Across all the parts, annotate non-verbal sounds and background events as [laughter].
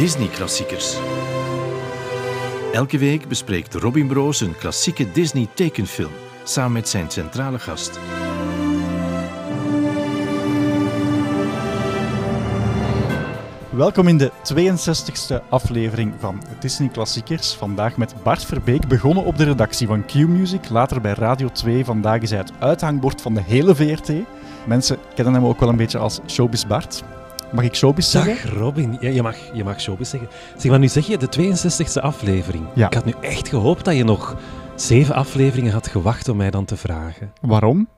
Disney-klassiekers. Elke week bespreekt Robin Broos een klassieke Disney-tekenfilm samen met zijn centrale gast. Welkom in de 62e aflevering van Disney Klassiekers. Vandaag met Bart Verbeek, begonnen op de redactie van Q-Music, later bij Radio 2. Vandaag is hij het uithangbord van de hele VRT. Mensen kennen hem ook wel een beetje als Showbiz Bart. Mag ik Showbiz zeggen? Dag Robin, ja, je, mag, je mag showbiz zeggen. Zeg maar, nu zeg je de 62e aflevering. Ja. Ik had nu echt gehoopt dat je nog zeven afleveringen had gewacht om mij dan te vragen. Waarom?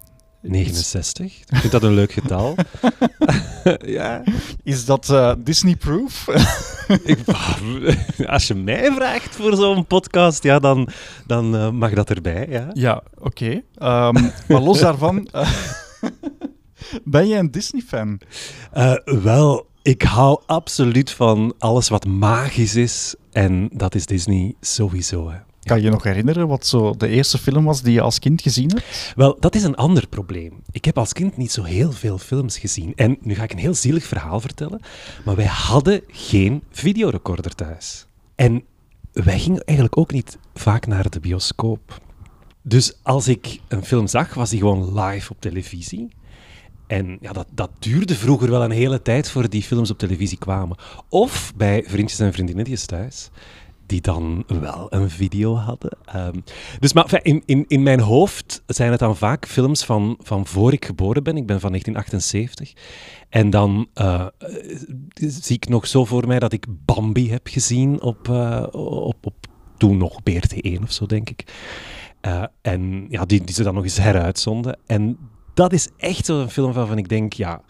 69? Ik vind dat een leuk getal. [laughs] ja. Is dat eh, Disney-proof? [laughs] Als je mij vraagt voor zo'n podcast, ja, dan, dan eh, mag dat erbij. Ja. ja, oké. Ehm, maar los daarvan, eh, ben jij een Disney-fan? Eh, wel, ik hou absoluut van alles wat magisch is. En dat is Disney sowieso. Hè. Kan je je nog herinneren wat zo de eerste film was die je als kind gezien hebt? Wel, dat is een ander probleem. Ik heb als kind niet zo heel veel films gezien. En nu ga ik een heel zielig verhaal vertellen. Maar wij hadden geen videorecorder thuis. En wij gingen eigenlijk ook niet vaak naar de bioscoop. Dus als ik een film zag, was die gewoon live op televisie. En ja, dat, dat duurde vroeger wel een hele tijd voor die films op televisie kwamen. Of bij vriendjes en vriendinnetjes thuis, die dan wel een video hadden. Ehm, dus maar in, in, in mijn hoofd zijn het dan vaak films van, van voor ik geboren ben. Ik ben van 1978. En dan eh, eh, zie ik nog zo voor mij dat ik Bambi heb gezien op, eh, op, op toen nog BRT1 of zo, denk ik. En ja, die, die ze dan nog eens heruitzonden. En dat is echt zo'n film waarvan ik denk, ja,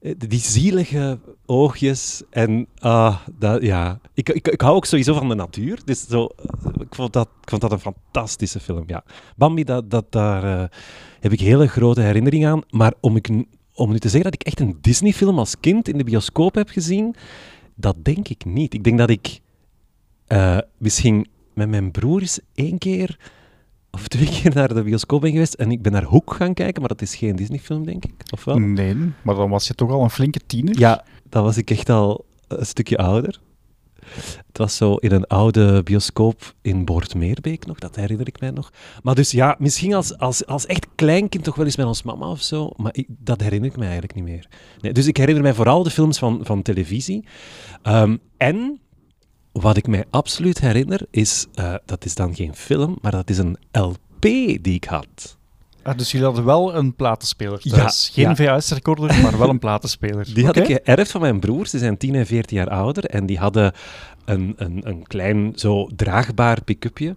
eh, die zielige oogjes en ah, dat, ja. Ik, ik, ik hou ook sowieso van de natuur, dus zo, eh, ik, vond dat, ik vond dat een fantastische film, ja. Bambi, dat, dat, daar eh, heb ik hele grote herinneringen aan, maar om, ik, om nu te zeggen dat ik echt een Disney-film als kind in de bioscoop heb gezien, dat denk ik niet. Ik denk dat ik misschien met mijn broer eens één keer of twee keer naar de bioscoop ben geweest en ik ben naar Hoek gaan kijken, maar dat is geen Disney-film, denk ik. Of wel? Nee, maar dan was je toch al een flinke tiener? Ja, dan was ik echt al een stukje ouder. Het was zo in een oude bioscoop in Boortmeerbeek nog, dat herinner ik mij nog. Maar dus ja, misschien als, als, als echt kleinkind toch wel eens met ons mama of zo, maar ik, dat herinner ik mij eigenlijk niet meer. Nee, dus ik herinner mij vooral de films van, van televisie. Ehm, en wat ik mij absoluut herinner is, eh, dat is dan geen film, maar dat is een LP die ik had. Ah, dus jullie hadden wel een platenspeler Ja. Geen ja. VHS-recorder, maar wel een platenspeler. [laughs] Die had ik geërfd van mijn broers. Ze zijn 10 en 14 jaar ouder. En die hadden een, een, een klein, zo draagbaar pick-upje.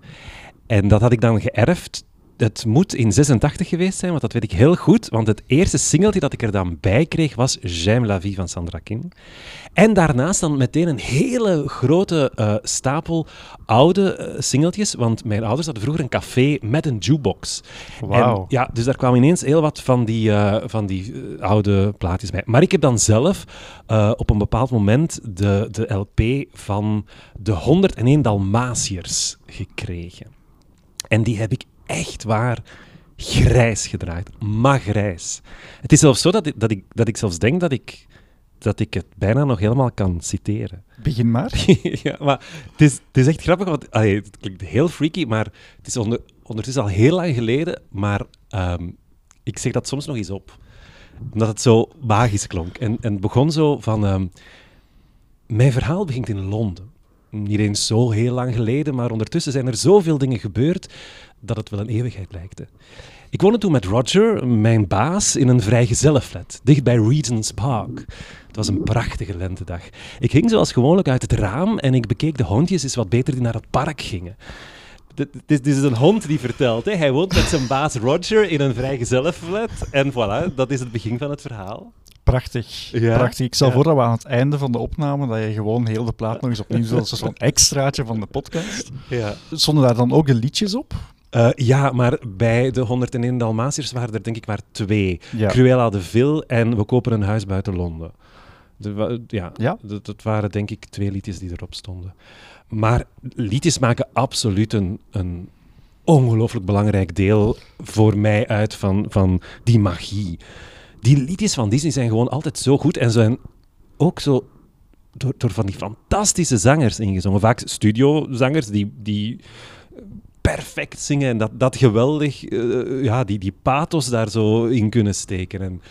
En dat had ik dan geërfd. Het moet in 86 geweest zijn, want dat weet ik heel goed. Want het eerste singeltje dat ik er dan bij kreeg was J'aime la vie van Sandra Kim. En daarnaast dan meteen een hele grote eh, stapel oude eh, singeltjes. Want mijn ouders hadden vroeger een café met een jukebox. Wauw. Ja, dus daar kwamen ineens heel wat van die, eh, van die oude plaatjes bij. Maar ik heb dan zelf op een bepaald moment de, de LP van de 101 Dalmatiërs gekregen. En die heb ik echt waar grijs gedraaid. Maar grijs. Het is zelfs zo dat ik, dat ik, dat ik zelfs denk dat ik, dat ik het bijna nog helemaal kan citeren. Begin maar. [laughs] ja, maar het is, het is echt grappig, want allee, het klinkt heel freaky, maar het is onder, ondertussen al heel lang geleden, maar ehm, ik zeg dat soms nog eens op. Omdat het zo magisch klonk. En, en het begon zo van... ehm, mijn verhaal begint in Londen. Niet eens zo heel lang geleden, maar ondertussen zijn er zoveel dingen gebeurd dat het wel een eeuwigheid lijkte. Ik woonde toen met Roger, mijn baas, in een vrijgezellenflat, dicht bij Regent's Park. Het was een prachtige lentedag. Ik ging zoals gewoonlijk uit het raam en ik bekeek de hondjes eens wat beter die naar het park gingen. Dit is een hond die vertelt. Hè. Hij woont met zijn baas Roger in een vrijgezellenflat. En voilà, dat is het begin van het verhaal. Prachtig. Ja. Prachtig. Ik stel Ja. voor dat we aan het einde van de opname, dat je gewoon heel de plaat nog eens opnieuw als zo'n extraatje van de podcast. Ja. Stonden daar dan ook de liedjes op? Eh, ja, maar bij de 101 Dalmatiërs waren er denk ik maar twee. Ja. Cruella de Vil en We kopen een huis buiten Londen. De ja, Ja? Dat, dat waren denk ik twee liedjes die erop stonden. Maar liedjes maken absoluut een, een ongelooflijk belangrijk deel voor mij uit van, van die magie. Die liedjes van Disney zijn gewoon altijd zo goed en zijn ook zo door, door van die fantastische zangers ingezongen. Vaak studiozangers die, die perfect zingen en dat, dat geweldig, eh, ja, die, die pathos daar zo in kunnen steken. En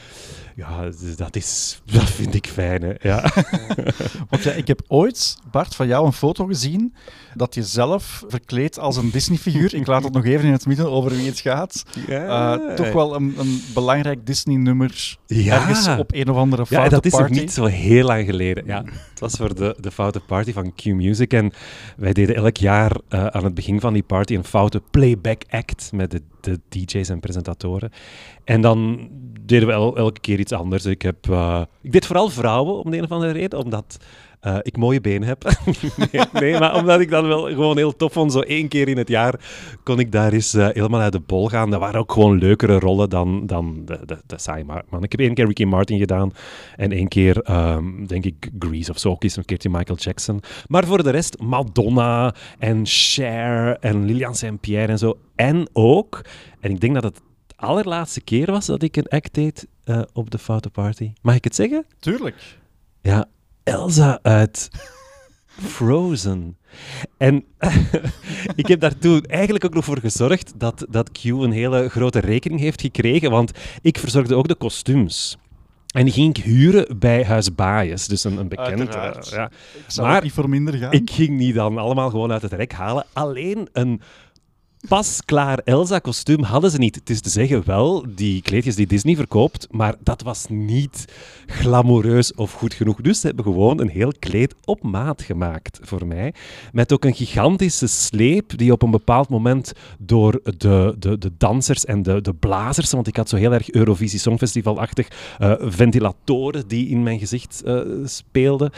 ja, dus dat, is, dat vind ik fijn. Hè. Ja. [laughs] Want ja, ik heb ooit, Bart, van jou een foto gezien dat je zelf verkleed als een Disney-figuur. Ik laat het nog even in het midden over wie het gaat. Ja. Uh, toch wel een, een belangrijk Disney-nummer Ja. ergens op een of andere Ja, foute dat is nog party. niet zo heel lang geleden. Ja, het was voor de, de foute party van Q Music. En wij deden elk jaar eh, aan het begin van die party een foute playback act met de, de DJ's en presentatoren. En dan deden we el- elke keer iets anders. Ik, heb, eh, ik deed vooral vrouwen om de een of andere reden, omdat eh, ik mooie benen heb. [laughs] nee, nee, maar omdat ik dat wel gewoon heel tof vond. Zo één keer in het jaar kon ik daar eens eh, helemaal uit de bol gaan. Dat waren ook gewoon leukere rollen dan, dan de, de, de saaie ma- man. Ik heb één keer Ricky Martin gedaan en één keer, ehm, denk ik, Grease of zo. Ook eens een keertje Michael Jackson. Maar voor de rest Madonna en Cher en Lilian Saint-Pierre en zo. En ook, en ik denk dat het de allerlaatste keer was dat ik een act deed eh, op de Foute Party. Mag ik het zeggen? Tuurlijk. Ja, Elsa uit Frozen. En [laughs] ik heb daar toen eigenlijk ook nog voor gezorgd dat, dat Q een hele grote rekening heeft gekregen, want ik verzorgde ook de kostuums. En die ging ik huren bij Huis Baaiers, dus een, een bekend... Eh, ja. Maar ook niet voor minder gaan. Ik ging die dan allemaal gewoon uit het rek halen. Alleen een pasklaar Elsa-kostuum hadden ze niet. Het is te zeggen wel, die kleedjes die Disney verkoopt, maar dat was niet glamoureus of goed genoeg. Dus ze hebben gewoon een heel kleed op maat gemaakt voor mij. Met ook een gigantische sleep die op een bepaald moment door de, de, de dansers en de, de blazers, want ik had zo heel erg Eurovisie Songfestival-achtig, eh, ventilatoren die in mijn gezicht eh, speelden.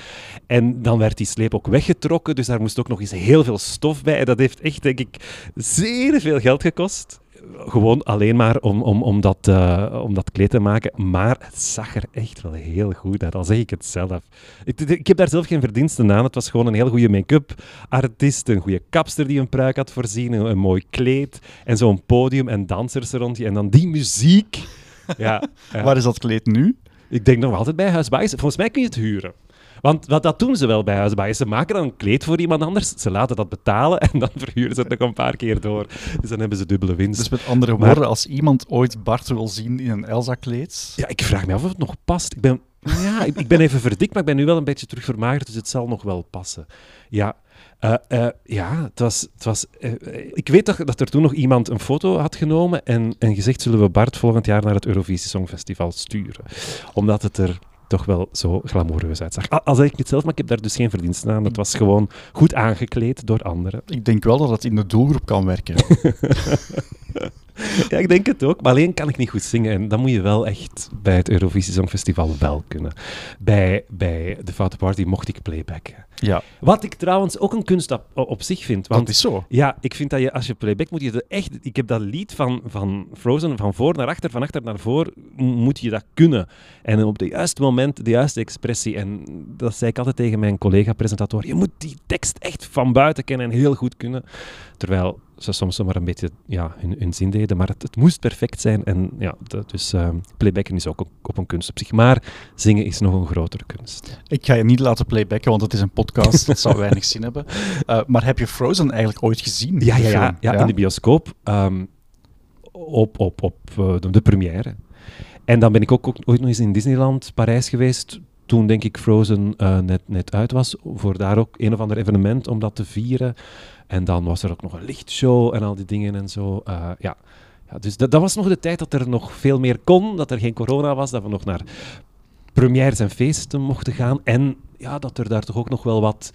En dan werd die sleep ook weggetrokken, dus daar moest ook nog eens heel veel stof bij. En dat heeft echt, denk ik, zeer veel geld gekost. Gewoon alleen maar om, om, om, dat, eh, om dat kleed te maken. Maar het zag er echt wel heel goed uit, al zeg ik het zelf. Ik, ik heb daar zelf geen verdiensten aan. Het was gewoon een heel goede make-up artiest, een goede kapster die een pruik had voorzien, een, een mooi kleed en zo'n podium en dansers er rond. je. En dan die muziek. Ja, [laughs] ja. Waar is dat kleed nu? Ik denk nog altijd bij Huisbaaiers. Volgens mij kun je het huren. Want wat, dat doen ze wel bij Huisbaaiers. Ze maken dan een kleed voor iemand anders, ze laten dat betalen en dan verhuren ze het nog een paar keer door. Dus dan hebben ze dubbele winst. Dus met andere Maar- woorden, als iemand ooit Bart wil zien in een Elsa-kleed... Ja, ik vraag me af of het nog past. Ik ben, ja, ik, ik ben even verdikt, maar ik ben nu wel een beetje terug vermagerd, dus het zal nog wel passen. Ja, eh, eh, ja het was... Het was eh, ik weet toch dat er toen nog iemand een foto had genomen en, en gezegd, zullen we Bart volgend jaar naar het Eurovisie Songfestival sturen? Omdat het er toch wel zo glamoureus uitzag. Al, al zeg ik het zelf, maar ik heb daar dus geen verdiensten aan. Het was gewoon goed aangekleed door anderen. Ik denk wel dat het in de doelgroep kan werken. [laughs] Ja, ik denk het ook. Maar alleen kan ik niet goed zingen. En dat moet je wel echt bij het Eurovisie Songfestival wel kunnen. Bij, bij de Foute Party mocht ik playbacken. ja, Wat ik trouwens ook een kunst op, op zich vind. Want dat is zo. ja, ik vind dat je als je playback moet je er echt. Ik heb dat lied van, van Frozen van voor naar achter, van achter naar voor, moet je dat kunnen. En op het juiste moment de juiste expressie. En dat zei ik altijd tegen mijn collega-presentator. Je moet die tekst echt van buiten kennen en heel goed kunnen. Terwijl ze soms zomaar een beetje ja, hun, hun zin deden, maar het, het moest perfect zijn. En ja, dus ehm, playbacken is ook op, op een kunst op zich. Maar zingen is nog een grotere kunst. Ik ga je niet laten playbacken, want het is een podcast. Dat zou weinig zin hebben. [laughs] Eh, maar heb je Frozen eigenlijk ooit gezien? Ja, ja, ja, ja, in de bioscoop. ehm, op op, op eh, de, de première. En dan ben ik ook, ook ooit nog eens in Disneyland Parijs geweest. Toen denk ik Frozen eh, net, net uit was. Voor daar ook een of ander evenement om dat te vieren. En dan was er ook nog een lichtshow en al die dingen en zo. Eh, ja. ja, dus dat, dat was nog de tijd dat er nog veel meer kon. Dat er geen corona was. Dat we nog naar premières en feesten mochten gaan. En ja, dat er daar toch ook nog wel wat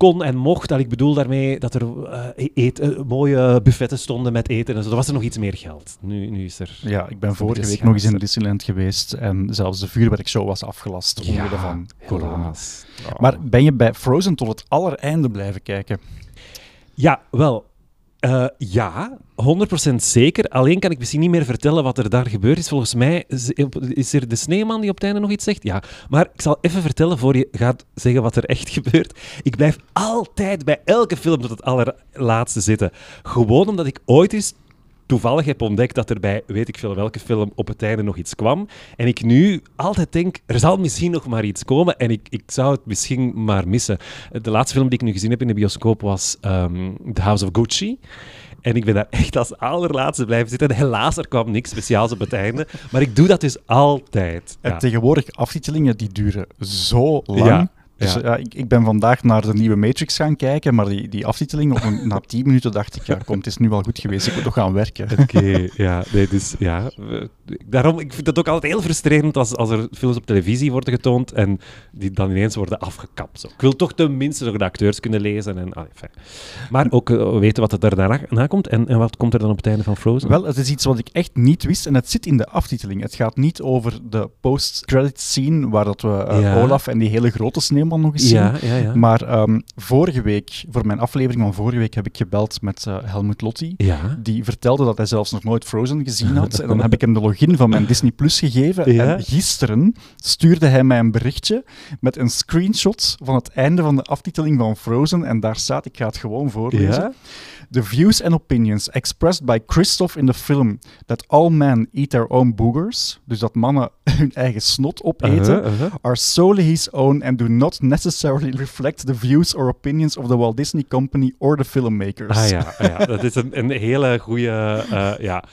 kon en mocht. Dat ik bedoel daarmee dat er eet, eh, mooie buffetten stonden met eten en zo. Er was er nog iets meer geld. Nu, nu is er... Ja, ik ben vorige week nog eens in. Disneyland geweest en zelfs de vuurwerkshow was afgelast omwille van corona. Ja. Maar ben je bij Frozen tot het allereinde blijven kijken? Ja, wel. Eh, ja, 100% zeker. Alleen kan ik misschien niet meer vertellen wat er daar gebeurd is. Volgens mij is er de sneeuwman die op het einde nog iets zegt. Ja, maar ik zal even vertellen voor je gaat zeggen wat er echt [laughs] gebeurt. Ik blijf altijd bij elke film tot het allerlaatste zitten. Gewoon omdat ik ooit eens toevallig heb ontdekt dat er bij weet ik veel welke film op het einde nog iets kwam. En ik nu altijd denk, er zal misschien nog maar iets komen en ik, ik zou het misschien maar missen. De laatste film die ik nu gezien heb in de bioscoop was ehm, The House of Gucci. En ik ben daar echt als allerlaatste blijven zitten. helaas, er kwam niks speciaals op het einde. Maar ik doe dat dus altijd. En tegenwoordig, aftitelingen die duren zo lang. Ja, Dus ja. ik, ik ben vandaag naar de nieuwe Matrix gaan kijken, maar die, die aftiteling, op een- na [laughs] tien minuten dacht ik, ja, kom, het is nu wel goed geweest, ik moet nog gaan werken. Oké, ja, nee, dus ja. Daarom, ik vind het ook altijd heel frustrerend als, als er films op televisie worden getoond en die dan ineens worden afgekapt. Zo. Ik wil toch tenminste nog de acteurs kunnen lezen en ah, fijn. Maar ook eh, weten wat er daarna na komt en, en wat komt er dan op het einde van Frozen? Wel, het is iets wat ik echt niet wist en het zit in de aftiteling. Het gaat niet over de post-credit scene waar dat we eh, Ja. Olaf en die hele grote nog eens zien. ja, ja, ja. Maar ehm, vorige week, voor mijn aflevering van vorige week, heb ik gebeld met eh, Helmut Lotti. Die vertelde dat hij zelfs nog nooit Frozen gezien had. En dan heb ik hem de login van mijn Disney Plus gegeven. En gisteren stuurde hij mij een berichtje met een screenshot van het einde van de aftiteling van Frozen. En daar staat, ik ga het gewoon voorlezen. The views and opinions expressed by Christoph in the film that all men eat their own boogers, dus dat mannen [laughs] hun eigen snot opeten, Uh-huh, uh-huh. are solely his own and do not necessarily [laughs] reflect the views or opinions of the Walt Disney Company or the filmmakers. Ah ja, ah, ja, [laughs] dat is een, een hele goede. ja.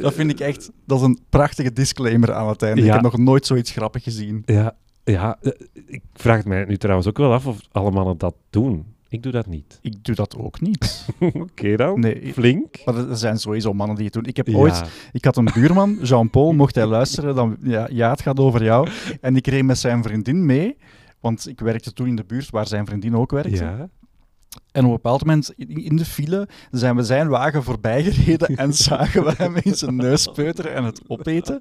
Dat vind ik echt, dat is een prachtige disclaimer aan het einde. Ja. Ik heb nog nooit zoiets grappig gezien. Ja, ja, eh, ik vraag het mij nu trouwens ook wel af of alle mannen dat doen. Ik doe dat niet. Ik doe dat ook niet. [laughs] Oké dan. Nee. Flink. Maar er zijn sowieso mannen die het doen. Ik heb Ja. ooit, ik had een buurman, Jean-Paul, mocht hij luisteren, dan, ja, ja, het gaat over jou. En ik reed met zijn vriendin mee, want ik werkte toen in de buurt waar zijn vriendin ook werkte. Ja. En op een bepaald moment in de file zijn we zijn wagen voorbij gereden en [laughs] zagen we hem in zijn neus peuteren en het opeten.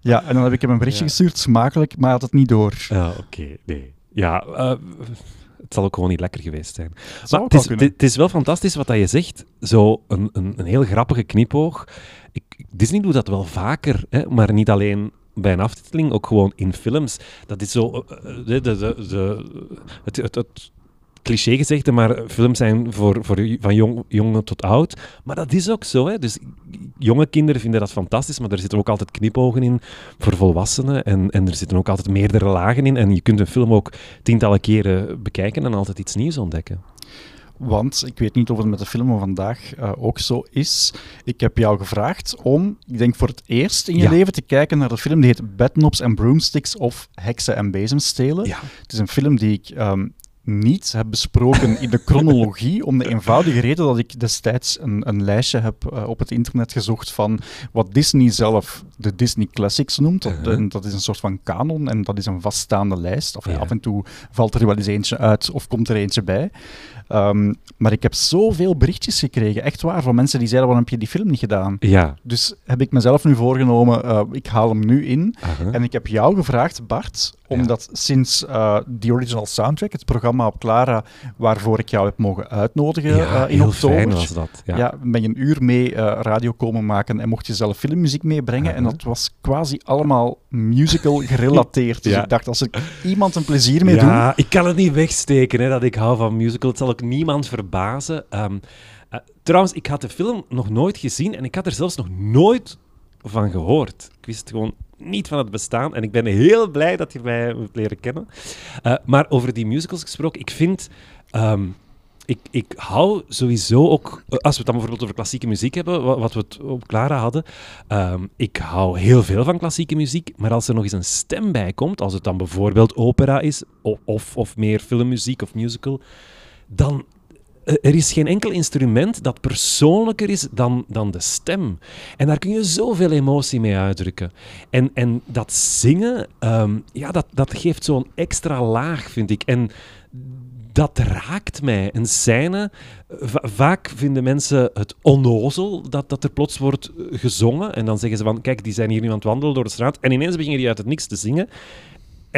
Ja, en dan heb ik hem een berichtje Ja. gestuurd, smakelijk, maar had het niet door. Ja, oké. Nee. Ja, eh, het zal ook gewoon niet lekker geweest zijn. Maar het is, het is wel fantastisch wat dat je zegt. Zo een, een, een heel grappige knipoog. Ik, Disney doet dat wel vaker, hè, maar niet alleen bij een aftiteling, ook gewoon in films. Dat is zo... eh, eh, de, de, de, de- het, het, het cliché gezegd, maar films zijn voor, voor van jong, jongen tot oud. Maar dat is ook zo. Hè. Dus jonge kinderen vinden dat fantastisch, maar er zitten ook altijd knipogen in voor volwassenen. En, en er zitten ook altijd meerdere lagen in. En je kunt een film ook tientallen keren bekijken en altijd iets nieuws ontdekken. Want ik weet niet of het met de film van vandaag eh, ook zo is. Ik heb jou gevraagd om, ik denk voor het eerst in je Ja. leven, te kijken naar de film die heet Bedknobs and Broomsticks of Heksen en Bezemstelen. Ja. Het is een film die ik ehm, niet heb besproken in de chronologie, om de eenvoudige reden dat ik destijds een, een lijstje heb eh, op het internet gezocht van wat Disney zelf de Disney Classics noemt. Dat, Uh-huh. en dat is een soort van kanon en dat is een vaststaande lijst. Of ja, Ja. af en toe valt er wel eens eentje uit of komt er eentje bij. Ehm, maar ik heb zoveel berichtjes gekregen, echt waar, van mensen die zeiden, waarom heb je die film niet gedaan? Ja. Dus heb ik mezelf nu voorgenomen, eh, ik haal hem nu in. Aha. En ik heb jou gevraagd, Bart, omdat sinds eh The Original Soundtrack, het programma op Clara, waarvoor ik jou heb mogen uitnodigen ja, eh, in heel oktober, fijn was dat. Ja. ja. ben je een uur mee eh, radio komen maken en mocht je zelf filmmuziek meebrengen. En dat was quasi allemaal musical gerelateerd. [laughs] Dus ik dacht, als ik iemand een plezier mee Ja, ik kan het niet wegsteken hè, dat ik hou van musical. Het zal ook niemand verbazen. Ehm, eh, trouwens, ik had de film nog nooit gezien en ik had er zelfs nog nooit van gehoord. Ik wist gewoon niet van het bestaan en ik ben heel blij dat je mij hebt leren kennen. Eh, maar over die musicals gesproken, ik vind... ehm, ik, ik hou sowieso ook, eh, als we het dan bijvoorbeeld over klassieke muziek hebben, wa- wat we het op Clara hadden, ehm, ik hou heel veel van klassieke muziek, maar als er nog eens een stem bij komt, als het dan bijvoorbeeld opera is, of, of, of meer filmmuziek of musical, dan er is geen enkel instrument dat persoonlijker is dan, dan de stem. En daar kun je zoveel emotie mee uitdrukken. En, en dat zingen, ehm, ja, dat, dat geeft zo'n extra laag, vind ik. En dat raakt mij. Een scène, va- vaak vinden mensen het onnozel dat, dat er plots wordt eh, gezongen. En dan zeggen ze van, kijk, die zijn hier nu aan het wandelen door de straat. En ineens beginnen die uit het niks te zingen.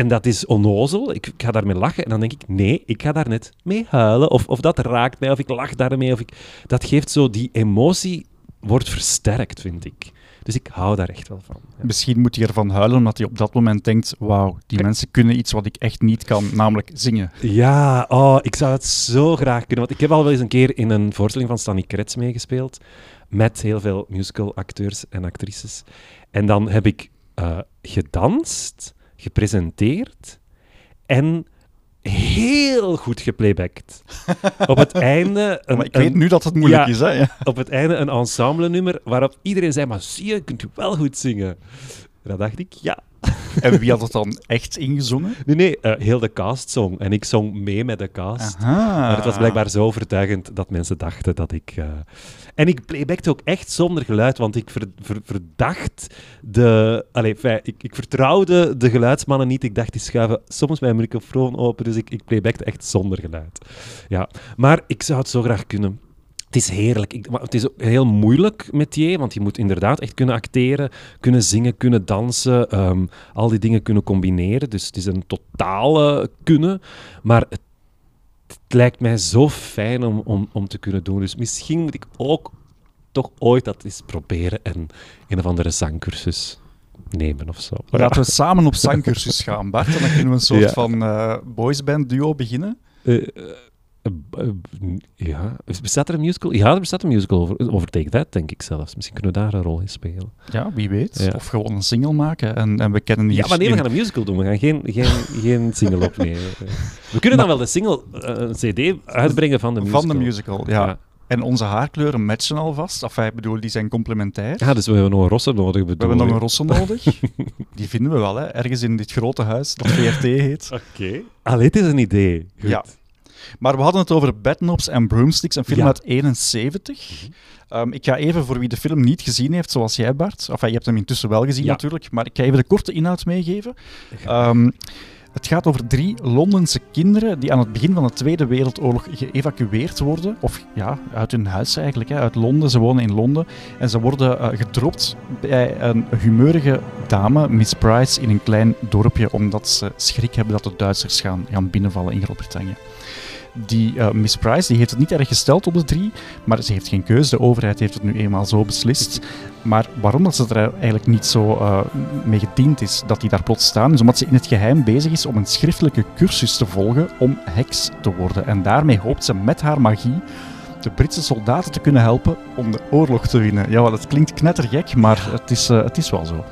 En dat is onnozel. Ik, ik ga daarmee lachen. En dan denk ik, nee, ik ga daar net mee huilen. Of, of dat raakt mij, of ik lach daarmee. Of ik, dat geeft zo, die emotie wordt versterkt, vind ik. Dus ik hou daar echt wel van. Ja. Misschien moet hij ervan huilen omdat hij op dat moment denkt: wauw, die mensen kunnen iets wat ik echt niet kan, namelijk zingen. Ja, oh, ik zou het zo graag kunnen. Want ik heb al wel eens een keer in een voorstelling van Stanley Kretz meegespeeld. Met heel veel musical acteurs en actrices. En dan heb ik eh, gedanst, gepresenteerd en heel goed geplaybacked. Op het [laughs] einde... Een, maar ik weet een- nu dat het moeilijk ja. is, hè? Ja. op het einde een ensemble nummer waarop iedereen zei, maar zie je, kunt u wel goed zingen. En dan dacht ik, ja. En wie had het dan echt ingezongen? Nee, nee, eh, heel de cast zong. En ik zong mee met de cast. Aha. Maar het was blijkbaar zo overtuigend dat mensen dachten dat ik... eh, En ik playbackte ook echt zonder geluid, want ik ver- ver- verdacht de... Ik, ik vertrouwde de geluidsmannen niet. Ik dacht, die schuiven soms mijn microfoon open, dus ik, ik playbackte echt zonder geluid. Ja, maar ik zou het zo graag kunnen. Het is heerlijk. Het is ook heel moeilijk met je, want je moet inderdaad echt kunnen acteren, kunnen zingen, kunnen dansen, ehm, al die dingen kunnen combineren. Dus het is een totale kunnen. Maar het, het lijkt mij zo fijn om, om, om te kunnen doen. Dus misschien moet ik ook toch ooit dat eens proberen en een of andere zangcursus nemen of zo. Laten we samen op zangcursus gaan, Bart. En dan kunnen we een [laughs] soort Ja. van eh boysband duo beginnen. Eh, eh, ja, bestaat er een musical? Ja, er bestaat een musical over, over Take That, denk ik zelfs. Misschien kunnen we daar een rol in spelen. Ja, wie weet. Ja. Of gewoon een single maken. En, en we kennen hier... Ja, maar nee, we gaan een musical doen. We gaan geen, geen, geen single opnemen. [laughs] We kunnen dan wel de single, eh, een cd uitbrengen van de musical. Van de musical, ja. Ja. En onze haarkleuren matchen alvast. Enfin, ik bedoel, die zijn complementair. Ja, dus we hebben nog een rosse nodig, we bedoel hebben nog een rosse nodig. [laughs] die vinden we wel, hè. Ergens in dit grote huis dat VRT heet. Oké. Allee, het is een idee. Goed. Ja. Maar we hadden het over Bedknobs en Broomsticks, een film Ja. uit 71. Ehm, ik ga even, voor wie de film niet gezien heeft, zoals jij Bart, enfin, je hebt hem intussen wel gezien Ja. natuurlijk, maar ik ga even de korte inhoud meegeven. Ehm, het gaat over drie Londense kinderen die aan het begin van de Tweede Wereldoorlog geëvacueerd worden. Of ja, uit hun huis eigenlijk, hè, uit Londen. Ze wonen in Londen. En ze worden eh, gedropt bij een humeurige dame, Miss Price, in een klein dorpje, omdat ze schrik hebben dat de Duitsers gaan, gaan binnenvallen in Groot-Brittannië. Die eh, Miss Price die heeft het niet erg gesteld op de drie, maar ze heeft geen keuze. De overheid heeft het nu eenmaal zo beslist. Maar waarom dat ze er eigenlijk niet zo eh, mee gediend is dat die daar plots staan, is omdat ze in het geheim bezig is om een schriftelijke cursus te volgen om heks te worden. En daarmee hoopt ze met haar magie de Britse soldaten te kunnen helpen om de oorlog te winnen. Ja, het klinkt knettergek, maar het is, eh, het is wel zo.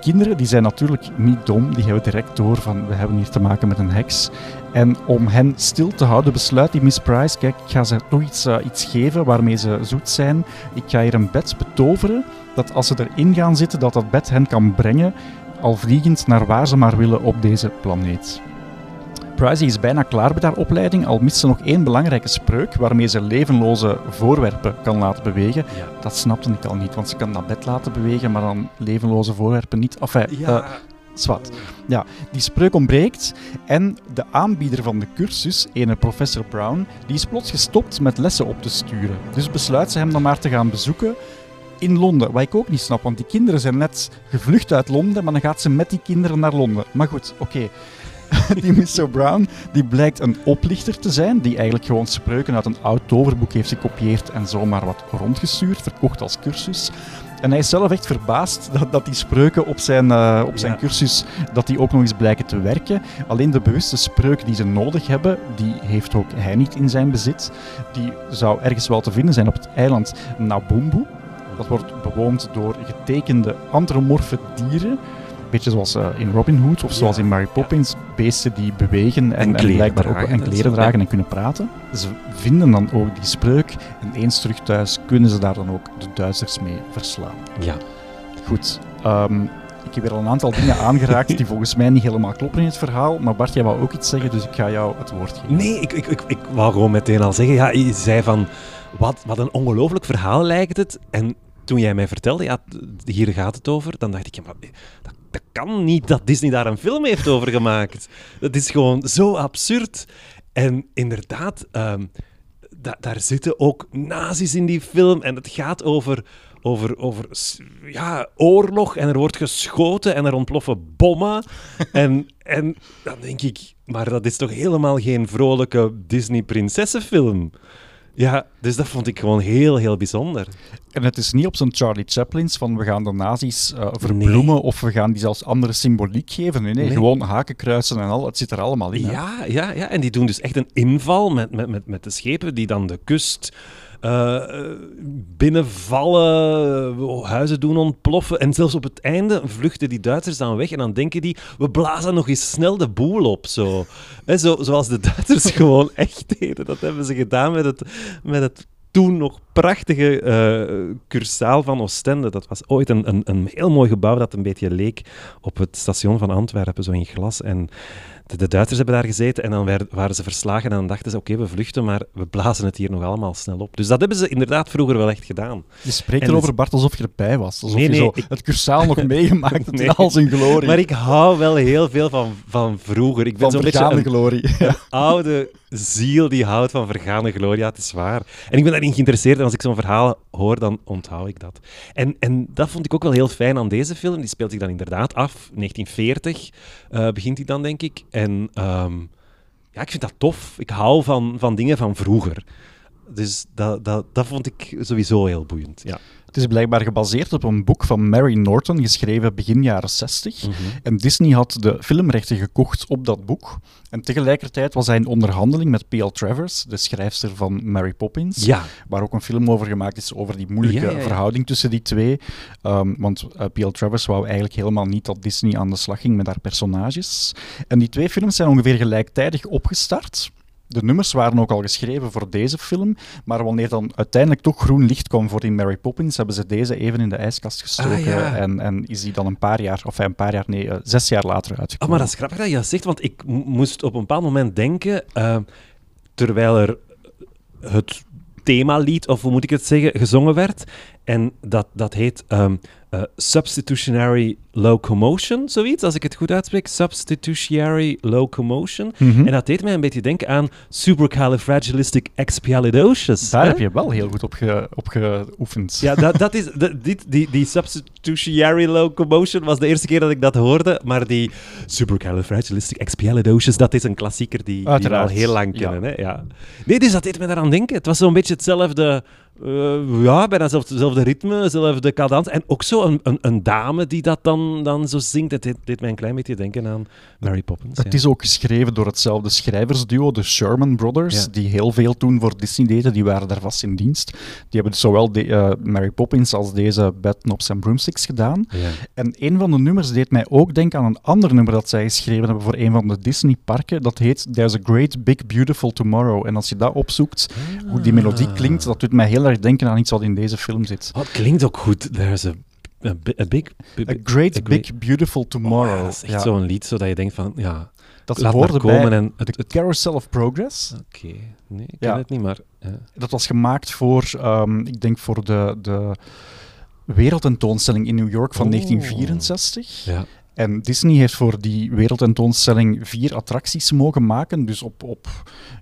Kinderen die zijn natuurlijk niet dom, die hebben direct door van we hebben hier te maken met een heks. En om hen stil te houden besluit die Miss Price, kijk, ik ga ze toch iets, eh, iets geven waarmee ze zoet zijn. Ik ga hier een bed betoveren, dat als ze erin gaan zitten, dat dat bed hen kan brengen, al vliegend naar waar ze maar willen op deze planeet. Price is bijna klaar met haar opleiding, al mist ze nog één belangrijke spreuk waarmee ze levenloze voorwerpen kan laten bewegen. Ja. Dat snapte ik al niet, want ze kan dat bed laten bewegen, maar dan levenloze voorwerpen niet. Enfin, eh, zwart. Ja, die spreuk ontbreekt en de aanbieder van de cursus, ene professor Brown, die is plots gestopt met lessen op te sturen. Dus besluit ze hem dan maar te gaan bezoeken in Londen. Wat ik ook niet snap, want die kinderen zijn net gevlucht uit Londen, maar dan gaat ze met die kinderen naar Londen. Maar goed, oké. [laughs] die Mr. Brown die blijkt een oplichter te zijn, die eigenlijk gewoon spreuken uit een oud toverboek heeft gekopieerd en zomaar wat rondgestuurd, verkocht als cursus. En hij is zelf echt verbaasd dat, dat die spreuken op zijn, eh, op zijn Ja. cursus dat die ook nog eens blijken te werken. Alleen de bewuste spreuk die ze nodig hebben, die heeft ook hij niet in zijn bezit. Die zou ergens wel te vinden zijn op het eiland Nabumbu. Dat wordt bewoond door getekende antropomorfe dieren. Beetje zoals eh, in Robin Hood of zoals Ja. in Mary Poppins. Beesten die bewegen en, en, kleren blijkbaar ook dragen en en kleren dragen en kunnen praten. Ze vinden dan ook die spreuk en eens terug thuis kunnen ze daar dan ook de Duitsers mee verslaan. Ja. Goed, ehm, ik heb weer al een aantal dingen [laughs] aangeraakt die volgens mij niet helemaal kloppen in het verhaal. Maar Bart, jij wou ook iets zeggen, dus ik ga jou het woord geven. Nee, ik, ik, ik, ik wou gewoon meteen al zeggen, ja, je zei van, wat, wat een ongelooflijk verhaal lijkt het. En toen jij mij vertelde, ja, hier gaat het over, dan dacht ik, ja, maar dat, dat kan niet dat Disney daar een film heeft over gemaakt. [laughs] Dat is gewoon zo absurd. En inderdaad, ehm, da- daar zitten ook nazi's in die film en het gaat over... Over, over ja, oorlog en er wordt geschoten en er ontploffen bommen. [laughs] en, en dan denk ik, maar dat is toch helemaal geen vrolijke Disney-prinsessenfilm? Ja, dus dat vond ik gewoon heel, heel bijzonder. En het is niet op zijn Charlie Chaplin's van we gaan de nazi's uh, verbloemen of we gaan die zelfs andere symboliek geven. Nee, nee, nee, gewoon hakenkruisen en al. Het zit er allemaal in. Ja, ja, ja, en die doen dus echt een inval met, met, met, met de schepen die dan de kust uh, binnenvallen, huizen doen ontploffen. En zelfs op het einde vluchten die Duitsers dan weg en dan denken die, we blazen nog eens snel de boel op. Zo. zo zoals de Duitsers [laughs] gewoon echt deden. Dat hebben ze gedaan met het, met het toen nog prachtige uh, cursaal van Oostende. Dat was ooit een, een, een heel mooi gebouw dat een beetje leek op het station van Antwerpen, zo in glas. En de, Duitsers hebben daar gezeten en dan waren ze verslagen en dan dachten ze, oké, we vluchten, maar we blazen het hier nog allemaal snel op. Dus dat hebben ze inderdaad vroeger wel echt gedaan. Je spreekt erover, Bart, alsof je erbij was. Alsof je zo het cursaal nog [laughs] meegemaakt hebt in al zijn glorie. Maar ik hou wel heel veel van, van vroeger. Ik ben zo'n beetje een, glorie. Een [laughs] oude ziel die houdt van vergane glorie. Ja, het is waar. En ik ben daarin geïnteresseerd en als ik zo'n verhaal hoor, dan onthoud ik dat. En, en dat vond ik ook wel heel fijn aan deze film. Die speelt zich dan inderdaad af, 1940 uh, eh, begint hij dan, denk ik. En um, ja, ik vind dat tof. Ik hou van, van dingen van vroeger. Dus dat, dat, dat vond ik sowieso heel boeiend. Ja. Het is blijkbaar gebaseerd op een boek van Mary Norton, geschreven begin jaren 60. Mhm. En Disney had de filmrechten gekocht op dat boek. En tegelijkertijd was hij in onderhandeling met P.L. Travers, de schrijfster van Mary Poppins. Ja. Waar ook een film over gemaakt is, over die moeilijke verhouding tussen die twee. Um, want uh, P.L. Travers wou eigenlijk helemaal niet dat Disney aan de slag ging met haar personages. En die twee films zijn ongeveer gelijktijdig opgestart de nummers waren ook al geschreven voor deze film, maar wanneer dan uiteindelijk toch groen licht kwam voor die Mary Poppins, hebben ze deze even in de ijskast gestoken ah, en, en is die dan een paar jaar, of een paar jaar, nee, uh, zes jaar later uitgekomen. Oh, maar dat is grappig dat je dat zegt, want ik moest op een bepaald moment denken, uh, terwijl er het themalied, of hoe moet ik het zeggen, gezongen werd, en dat, dat heet um, uh, Substitutionary Locomotion, zoiets, als ik het goed uitspreek. Substitutionary Locomotion. Mhm. En dat deed mij een beetje denken aan Supercalifragilisticexpialidocious. Daar heb je wel heel goed op, ge, op geoefend. Ja, dat, dat is, dit, die, die Substitutionary Locomotion was de eerste keer dat ik dat hoorde, maar die Supercalifragilisticexpialidocious, dat is een klassieker die, die we al heel lang kennen. Hè? Ja. Nee, dus dat deed me daaraan denken. Het was zo'n beetje hetzelfde uh, ja, bijna hetzelfde ritme, hetzelfde cadans. En ook zo een, een, een, dame die dat dan, dan zo zingt. Het deed, deed mij een klein beetje denken aan Mary Poppins. Het is ook geschreven door hetzelfde schrijversduo, de Sherman Brothers, die heel veel toen voor Disney deden. Die waren daar vast in dienst. Die hebben dus zowel de, uh, Mary Poppins als deze Bedknops en Broomsticks gedaan. Ja. En een van de nummers deed mij ook denken aan een ander nummer dat zij geschreven hebben voor een van de Disney-parken. Dat heet There's a Great Big Beautiful Tomorrow. En als je dat opzoekt, hoe die melodie klinkt, dat doet mij heel erg denken aan iets wat in deze film zit. Oh, het klinkt ook goed. There's a, a, a big, A great, big, beautiful tomorrow. Oh, dat is echt zo'n lied, zodat je denkt van, ja, dat laat maar komen. en het, het, Carousel of Progress. Oké, nee, ik ken het niet, maar... Ja. Dat was gemaakt voor, um, ik denk voor de... de wereldtentoonstelling in New York van 1964. Ja. En Disney heeft voor die wereldtentoonstelling vier attracties mogen maken. Dus op, op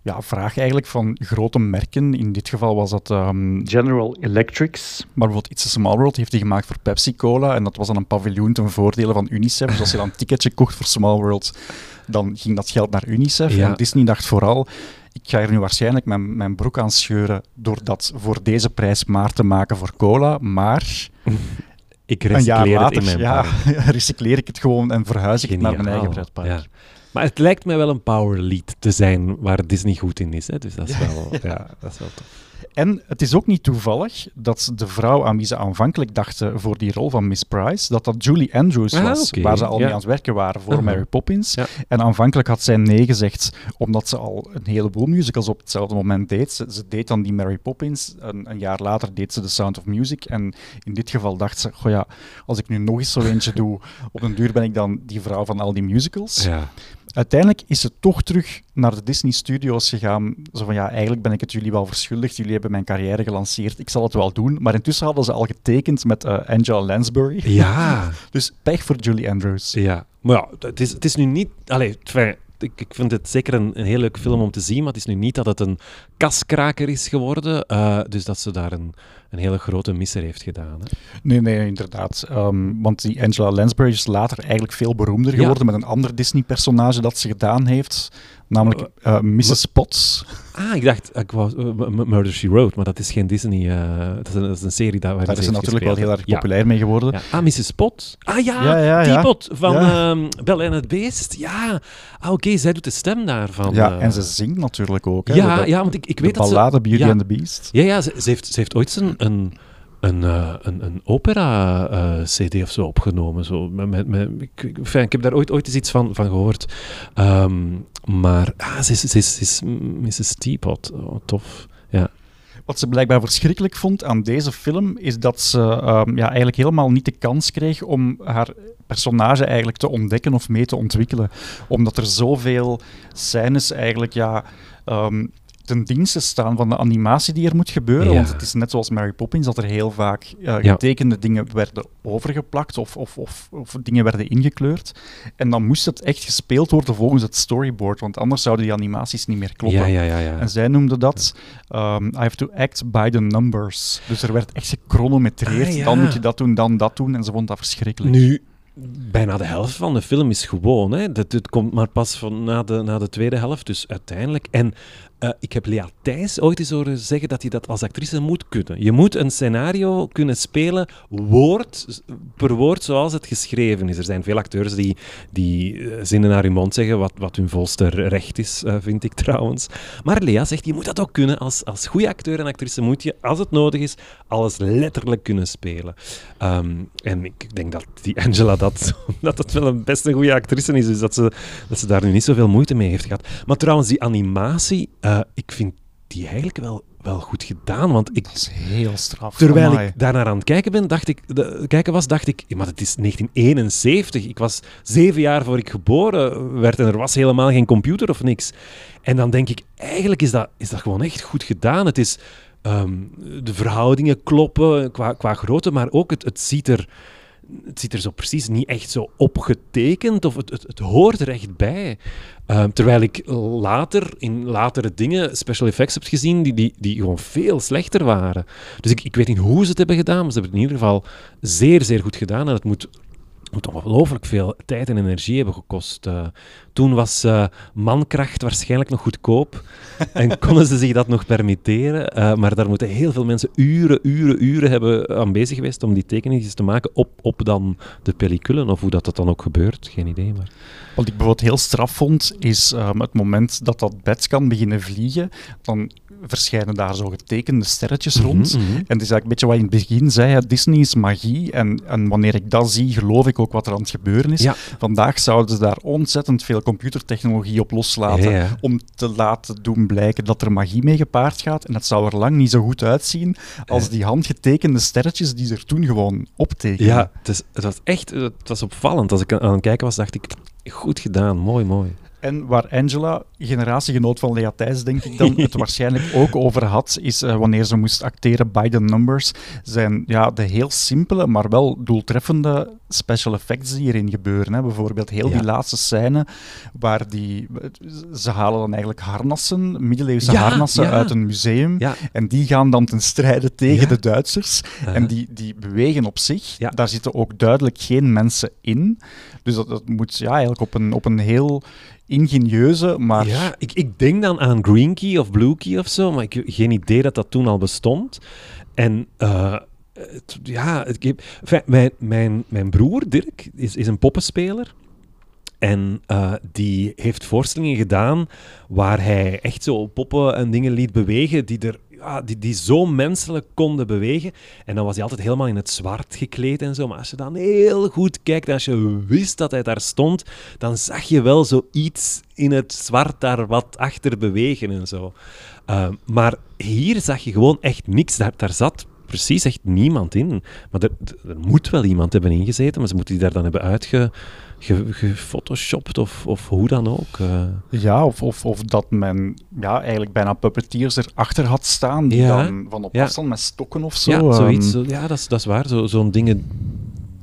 ja, vraag eigenlijk van grote merken. In dit geval was dat um, General Electrics. Maar bijvoorbeeld It's a Small World heeft hij gemaakt voor Pepsi Cola. En dat was dan een paviljoen ten voordele van UNICEF. Dus als je dan een ticketje kocht voor Small World, dan ging dat geld naar UNICEF. En Disney dacht vooral, ik ga er nu waarschijnlijk mijn, mijn broek aan scheuren door dat voor deze prijs maar te maken voor cola. Maar ik recycleer het in mijn ja, [laughs] recycleer ik het gewoon en verhuis ik het naar mijn eigen pretpark. Ja. Maar het lijkt mij wel een power lead te zijn waar Disney goed in is. Hè? Dus dat is wel, [laughs] ja. dat is wel tof. En het is ook niet toevallig dat de vrouw aan wie ze aanvankelijk dachten voor die rol van Miss Price, dat dat Julie Andrews ah, was, waar ze al mee aan het werken waren voor Mary Poppins. En aanvankelijk had zij nee gezegd, omdat ze al een heleboel musicals op hetzelfde moment deed. Ze, ze deed dan die Mary Poppins, een, een, jaar later deed ze The Sound of Music. En in dit geval dacht ze, goh ja, als ik nu nog eens zo eentje doe, op een duur ben ik dan die vrouw van al die musicals. Ja. Uiteindelijk is ze toch terug naar de Disney Studios gegaan. Zo van ja, eigenlijk ben ik het jullie wel verschuldigd. Jullie hebben mijn carrière gelanceerd. Ik zal het wel doen. Maar intussen hadden ze al getekend met uh, Angela Lansbury. Ja. [laughs] dus pech voor Julie Andrews. Ja. Maar ja, het is, het is nu niet. Allee, ik, ik vind het zeker een, een heel leuk film om te zien, maar het is nu niet dat het een kaskraker is geworden. Uh, dus dat ze daar een, een hele grote misser heeft gedaan. Hè? Nee, nee, inderdaad. Um, want die Angela Lansbury is later eigenlijk veel beroemder geworden met een ander Disney-personage dat ze gedaan heeft. Namelijk uh, Mrs. Potts. Ah, ik dacht, ik wou, uh, Murder, She Wrote, maar dat is geen Disney. Uh, dat, is een, dat, is een, serie daar waar Daar is ze natuurlijk wel heel erg populair mee geworden. Ja. Ah, Mrs. Potts. Ah ja, ja die pot van um, Belle en het Beest. Ja, ah, oké, zij doet de stem daarvan. Ja, en ze zingt natuurlijk ook. Hè, ja, ja, want ik, ik weet dat ze... ballade Beauty and the Beast. Ja, ja ze, ze, heeft, ze heeft ooit een... een een, uh, een, een opera-cd uh, of zo opgenomen. Zo, met, met, ik, enfin, ik heb daar ooit, eens iets van, van gehoord. Um, maar ah, ze, is, ze, is, is Mrs. Teapot. Oh, tof. Ja. Wat ze blijkbaar verschrikkelijk vond aan deze film, is dat ze um, ja, eigenlijk helemaal niet de kans kreeg om haar personage eigenlijk te ontdekken of mee te ontwikkelen. Omdat er zoveel scènes eigenlijk ja, um, ten dienste staan van de animatie die er moet gebeuren. Want het is net zoals Mary Poppins, dat er heel vaak uh, getekende ja. dingen werden overgeplakt of, of, of, of, dingen werden ingekleurd. En dan moest het echt gespeeld worden volgens het storyboard, want anders zouden die animaties niet meer kloppen. Ja, ja, en zij noemde dat um, I have to act by the numbers. Dus er werd echt gechronometreerd. Ah, dan moet je dat doen, dan dat doen. En ze vond dat verschrikkelijk. Nu, bijna de helft van de film is gewoon. Hè. Dat, het komt maar pas van na, de, na de tweede helft, dus uiteindelijk. En uh, ik heb Lea Thijs ooit eens horen zeggen dat je dat als actrice moet kunnen. Je moet een scenario kunnen spelen, woord per woord, zoals het geschreven is. Er zijn veel acteurs die, die eh, zinnen naar hun mond zeggen, wat, wat hun volste recht is, uh, vind ik trouwens. Maar Lea zegt, je moet dat ook kunnen. Als, als goede acteur en actrice moet je, als het nodig is, alles letterlijk kunnen spelen. Um, en ik denk dat die Angela dat, [laughs] dat het wel een best een goede actrice is, dus dat ze, dat ze daar nu niet zoveel moeite mee heeft gehad. Maar trouwens, die animatie... ik vind die eigenlijk wel, wel goed gedaan. Want ik, dat is heel straf. Terwijl ik daarnaar aan het kijken, ben, dacht ik, de, kijken was, dacht ik, maar het is 1971. Ik was zeven jaar voor ik geboren werd en er was helemaal geen computer of niks. En dan denk ik, eigenlijk is dat, is dat gewoon echt goed gedaan. Het is, um, de verhoudingen kloppen qua, qua grootte, maar ook het, het ziet er het ziet er zo precies niet echt zo opgetekend of het, het, het hoort er echt bij. Uh, terwijl ik later, in latere dingen, special effects heb gezien die, die, die gewoon veel slechter waren. Dus ik, ik weet niet hoe ze het hebben gedaan, maar ze hebben het in ieder geval zeer, zeer goed gedaan. En het moet moet ongelooflijk veel tijd en energie hebben gekost. Uh, toen was uh, mankracht waarschijnlijk nog goedkoop [laughs] en konden ze zich dat nog permitteren. Uh, maar daar moeten heel veel mensen uren, uren, uren hebben aan bezig geweest om die tekeningen te maken op, op dan de pelliculen. Of hoe dat, dat dan ook gebeurt, geen idee. Maar... Wat ik bijvoorbeeld heel straf vond, is um, het moment dat dat bed kan beginnen vliegen, dan verschijnen daar zo getekende sterretjes mhm, rond. Mm -hmm. En het is eigenlijk een beetje wat je in het begin zei, Disney is magie. En, en wanneer ik dat zie, geloof ik ook wat er aan het gebeuren is. Vandaag zouden ze daar ontzettend veel computertechnologie op loslaten om te laten doen blijken dat er magie mee gepaard gaat. En dat zou er lang niet zo goed uitzien als die handgetekende sterretjes die ze er toen gewoon optekenen. Ja, het, is, het was echt het was opvallend. Als ik aan het kijken was, dacht ik, goed gedaan, mooi, mooi. En waar Angela, generatiegenoot van Lea Thijs, denk ik dan, het [laughs] waarschijnlijk ook over had, is uh, wanneer ze moest acteren by the numbers, zijn ja, de heel simpele, maar wel doeltreffende special effects die hierin gebeuren. Hè. Bijvoorbeeld heel ja. die laatste scène, waar die... Ze halen dan eigenlijk harnassen, middeleeuwse ja, harnassen ja. uit een museum, en die gaan dan ten strijde tegen de Duitsers. Uh-huh. En die, die bewegen op zich. Daar zitten ook duidelijk geen mensen in. Dus dat, dat moet ja, eigenlijk op een, op een heel ingenieuze, maar... Ja, ik, ik denk dan aan Green Key of Blue Key of zo, maar ik heb geen idee dat dat toen al bestond. En het, ja, mijn, mijn, mijn broer Dirk is, is een poppenspeler. En uh, die heeft voorstellingen gedaan waar hij echt zo poppen en dingen liet bewegen die er ja, die, die zo menselijk konden bewegen. En dan was hij altijd helemaal in het zwart gekleed en zo. Maar als je dan heel goed kijkt als je wist dat hij daar stond, dan zag je wel zoiets in het zwart daar wat achter bewegen en zo. Uh, maar hier zag je gewoon echt niks. Daar, daar zat precies echt niemand in. Maar er, er moet wel iemand hebben ingezeten, maar ze moeten die daar dan hebben uitge gefotoshopt of, of hoe dan ook. Uh. Ja, of, of, of dat men ja, eigenlijk bijna puppeteers erachter had staan, die ja. dan van op afstand met stokken of zo. Ja, zoiets. Um. Ja, dat is, dat is waar. Zo, zo'n dingen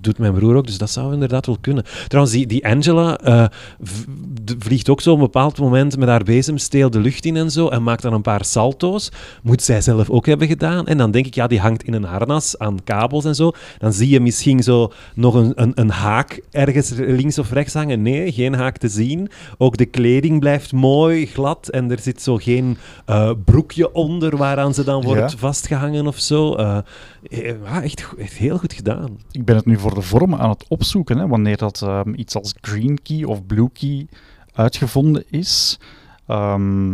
doet mijn broer ook, dus dat zou inderdaad wel kunnen. Trouwens, die, die Angela, uh, d- vliegt ook zo op een bepaald moment met haar bezemsteel de lucht in en zo en maakt dan een paar salto's. Moet zij zelf ook hebben gedaan. En dan denk ik, ja, die hangt in een harnas aan kabels en zo. Dan zie je misschien zo nog een, een, een haak ergens links of rechts hangen. Nee, geen haak te zien. Ook de kleding blijft mooi, glad en er zit zo geen eh, broekje onder waaraan ze dan wordt Ja. vastgehangen of zo. Eh, eh, ja, echt, heel goed gedaan. Ik ben het nu voor de vorm aan het opzoeken, hè, wanneer dat ehm, iets als green key of blue key uitgevonden is. Ehm,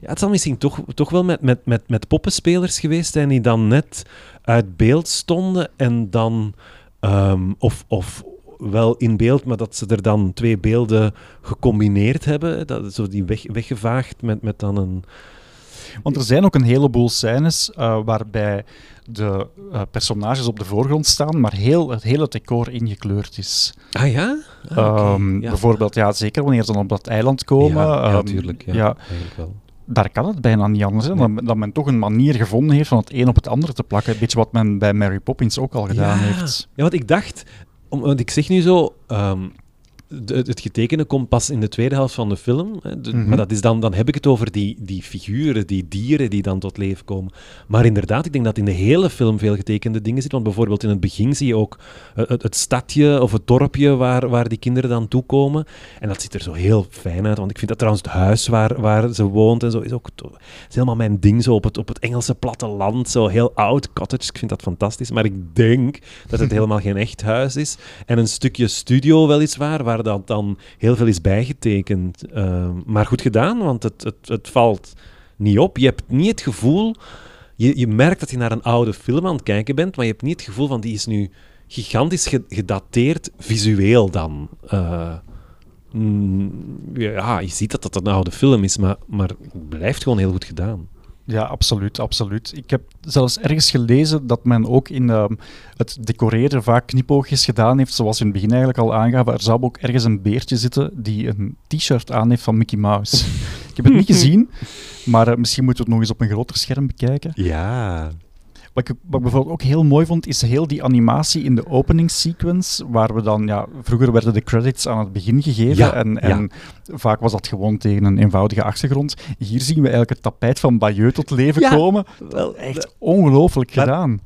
Ja, het zal misschien toch, toch wel met, met, met, met poppenspelers geweest zijn die dan net uit beeld stonden en dan, ehm, of, of wel in beeld, maar dat ze er dan twee beelden gecombineerd hebben. Dat, zo die weg, weggevaagd met, met dan een... want er zijn ook een heleboel scènes eh, waarbij de eh, personages op de voorgrond staan, maar heel, het hele decor ingekleurd is. Ah ja? Ah, Ehm, ja. Bijvoorbeeld, ja, zeker wanneer ze dan op dat eiland komen. Ja, ja, ehm. Ja, ja, Eigenlijk wel. daar kan het bijna niet anders. Hè, dat, dat men toch een manier gevonden heeft van het een op het andere te plakken. Een beetje wat men bij Mary Poppins ook al gedaan ja. heeft. Ja, want ik dacht, om, want ik zeg nu zo, ehm, het getekende komt pas in de tweede helft van de film. Hè, de- Mhm. Maar dat is dan, dan heb ik het over die, die figuren, die dieren die dan tot leven komen. Maar inderdaad, ik denk dat in de hele film veel getekende dingen zitten. Want bijvoorbeeld in het begin zie je ook eh, het, het stadje of het dorpje waar, waar die kinderen dan toekomen. En dat ziet er zo heel fijn uit. Want ik vind dat trouwens het huis waar, waar ze woont en zo is ook is helemaal mijn ding zo op het, op het Engelse platteland. Zo heel oud cottage. Ik vind dat fantastisch. Maar ik denk dat het helemaal geen echt huis is. En een stukje studio weliswaar, waar dat dan heel veel is bijgetekend. Ehm, maar goed gedaan, want het, het, het valt niet op. Je hebt niet het gevoel... Je, je merkt dat je naar een oude film aan het kijken bent, maar je hebt niet het gevoel van die is nu gigantisch ge- gedateerd, visueel dan. Eh, mm, ja, je ziet dat dat een oude film is, maar, maar het blijft gewoon heel goed gedaan. Ja, absoluut, absoluut. Ik heb zelfs ergens gelezen dat men ook in ehm, het decoreren vaak knipoogjes gedaan heeft, zoals we in het begin eigenlijk al aangaven. Er zou ook ergens een beertje zitten die een t-shirt aan heeft van Mickey Mouse. [laughs] ik heb het niet gezien, maar eh, misschien moeten we het nog eens op een groter scherm bekijken. Ja. Wat ik, wat ik bijvoorbeeld ook heel mooi vond, is heel die animatie in de opening sequence, waar we dan, ja, vroeger werden de credits aan het begin gegeven Ja, en, ja. en vaak was dat gewoon tegen een eenvoudige achtergrond. Hier zien we eigenlijk het tapijt van Bayeux tot leven Ja, komen. Wel, Echt ongelooflijk gedaan.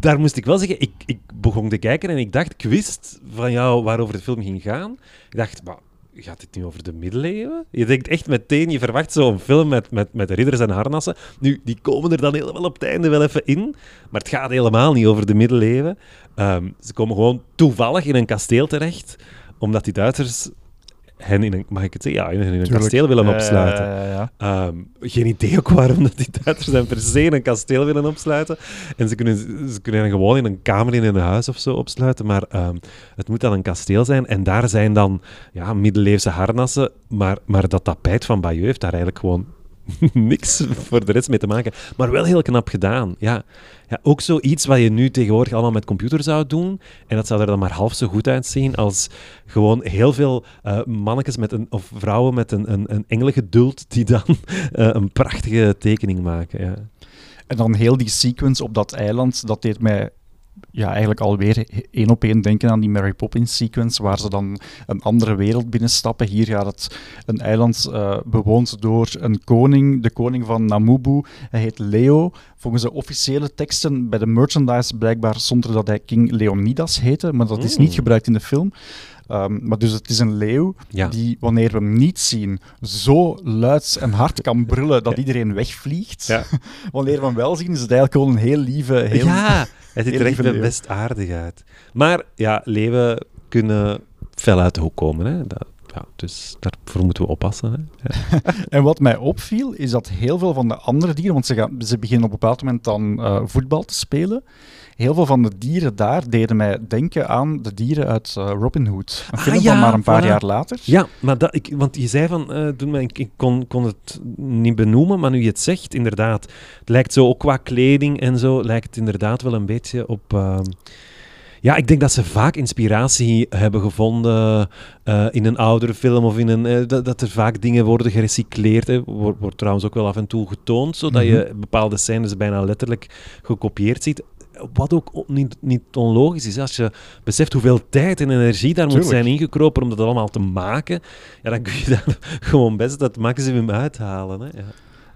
daar moest ik wel zeggen, ik, ik begon te kijken en ik dacht, ik wist van jou waarover de film ging gaan. Ik dacht, maar gaat dit nu over de middeleeuwen? Je denkt echt meteen, je verwacht zo'n film met, met, met ridders en harnassen. Nu, die komen er dan helemaal op het einde wel even in, maar het gaat helemaal niet over de middeleeuwen. Ehm, ze komen gewoon toevallig in een kasteel terecht, omdat die Duitsers hen in een, mag ik het zeggen? Ja, in een Tuurlijk. kasteel willen opsluiten. ja, ja, ja. Ehm, geen idee ook waarom dat die Duitsers dan per se in een kasteel willen opsluiten. En ze kunnen, ze kunnen hen gewoon in een kamer in een huis of zo opsluiten. Maar ehm, het moet dan een kasteel zijn. En daar zijn dan ja, middeleeuwse harnassen. Maar, maar dat tapijt van Bayeux heeft daar eigenlijk gewoon [laughs] niks voor de rest mee te maken. Maar wel heel knap gedaan. Ja. Ja, ook zoiets wat je nu tegenwoordig allemaal met computer zou doen. En dat zou er dan maar half zo goed uitzien als gewoon heel veel eh mannetjes met een, of vrouwen met een, een, een engelengeduld die dan [laughs] eh, een prachtige tekening maken. Ja. En dan heel die sequence op dat eiland, dat deed mij ja, eigenlijk alweer één op één denken aan die Mary Poppins sequence, waar ze dan een andere wereld binnenstappen. Hier gaat het een eiland eh, bewoond door een koning, de koning van Namubu. Hij heet Leo. Volgens de officiële teksten bij de merchandise blijkbaar zonder dat hij King Leonidas heette, maar dat is niet Mm. gebruikt in de film. Ehm, maar dus het is een leeuw Ja. die, wanneer we hem niet zien, zo luid en hard kan brullen dat iedereen wegvliegt. Ja. [laughs] Wanneer we hem wel zien, is het eigenlijk gewoon een heel lieve... Heel... ja, het ziet er echt best aardig uit. Maar ja, leeuwen kunnen fel uit de hoek komen. Hè. Dat, ja, dus daarvoor moeten we oppassen. Hè. [laughs] En wat mij opviel, is dat heel veel van de andere dieren, want ze, gaan, ze beginnen op een bepaald moment dan eh, voetbal te spelen, heel veel van de dieren daar deden mij denken aan de dieren uit eh, Robin Hood. Een Ah, film ja, van maar een paar voilà. jaar later. Ja, maar dat, ik, want je zei van, eh, toen ik, ik kon, kon het niet benoemen, maar nu je het zegt, inderdaad, het lijkt zo ook qua kleding en zo, lijkt het inderdaad wel een beetje op... ja, ik denk dat ze vaak inspiratie hebben gevonden eh, in een oudere film of in een, eh, dat, dat er vaak dingen worden gerecycleerd. Hè. Wordt, wordt trouwens ook wel af en toe getoond, zodat je bepaalde scènes bijna letterlijk gekopieerd ziet. wat ook niet, niet onlogisch is. Als je beseft hoeveel tijd en energie daar moet zijn ingekropen om dat allemaal te maken, ja, dan kun je [laughs] daar gewoon best dat maximum uithalen. Hè? Ja.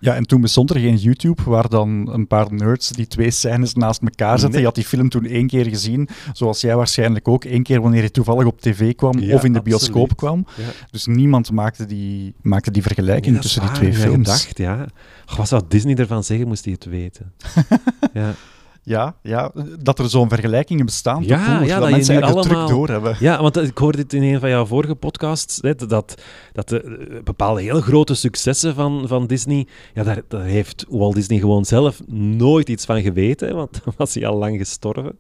Ja, en toen bestond er geen YouTube, waar dan een paar nerds die twee scènes naast elkaar zetten. Nee. Je had die film toen één keer gezien, zoals jij waarschijnlijk ook. één keer wanneer je toevallig op tv kwam Ja, of in de absoluut. bioscoop kwam. Ja. Dus niemand maakte die, maakte die vergelijking Ja, tussen die twee ja, films. gedacht, ja. Goh, wat zou Disney ervan zeggen, moest hij het weten? [laughs] ja. Ja, ja, dat er zo'n vergelijkingen bestaan. Ja, ja, dat mensen eigenlijk allemaal- druk doorhebben. Ja, want ik hoorde dit in een van jouw vorige podcasts, hè, dat, dat de eh, bepaalde hele grote successen van, van Disney, ja, daar, daar heeft Walt Disney gewoon zelf nooit iets van geweten, hè, want [laughs] dan was hij al lang gestorven.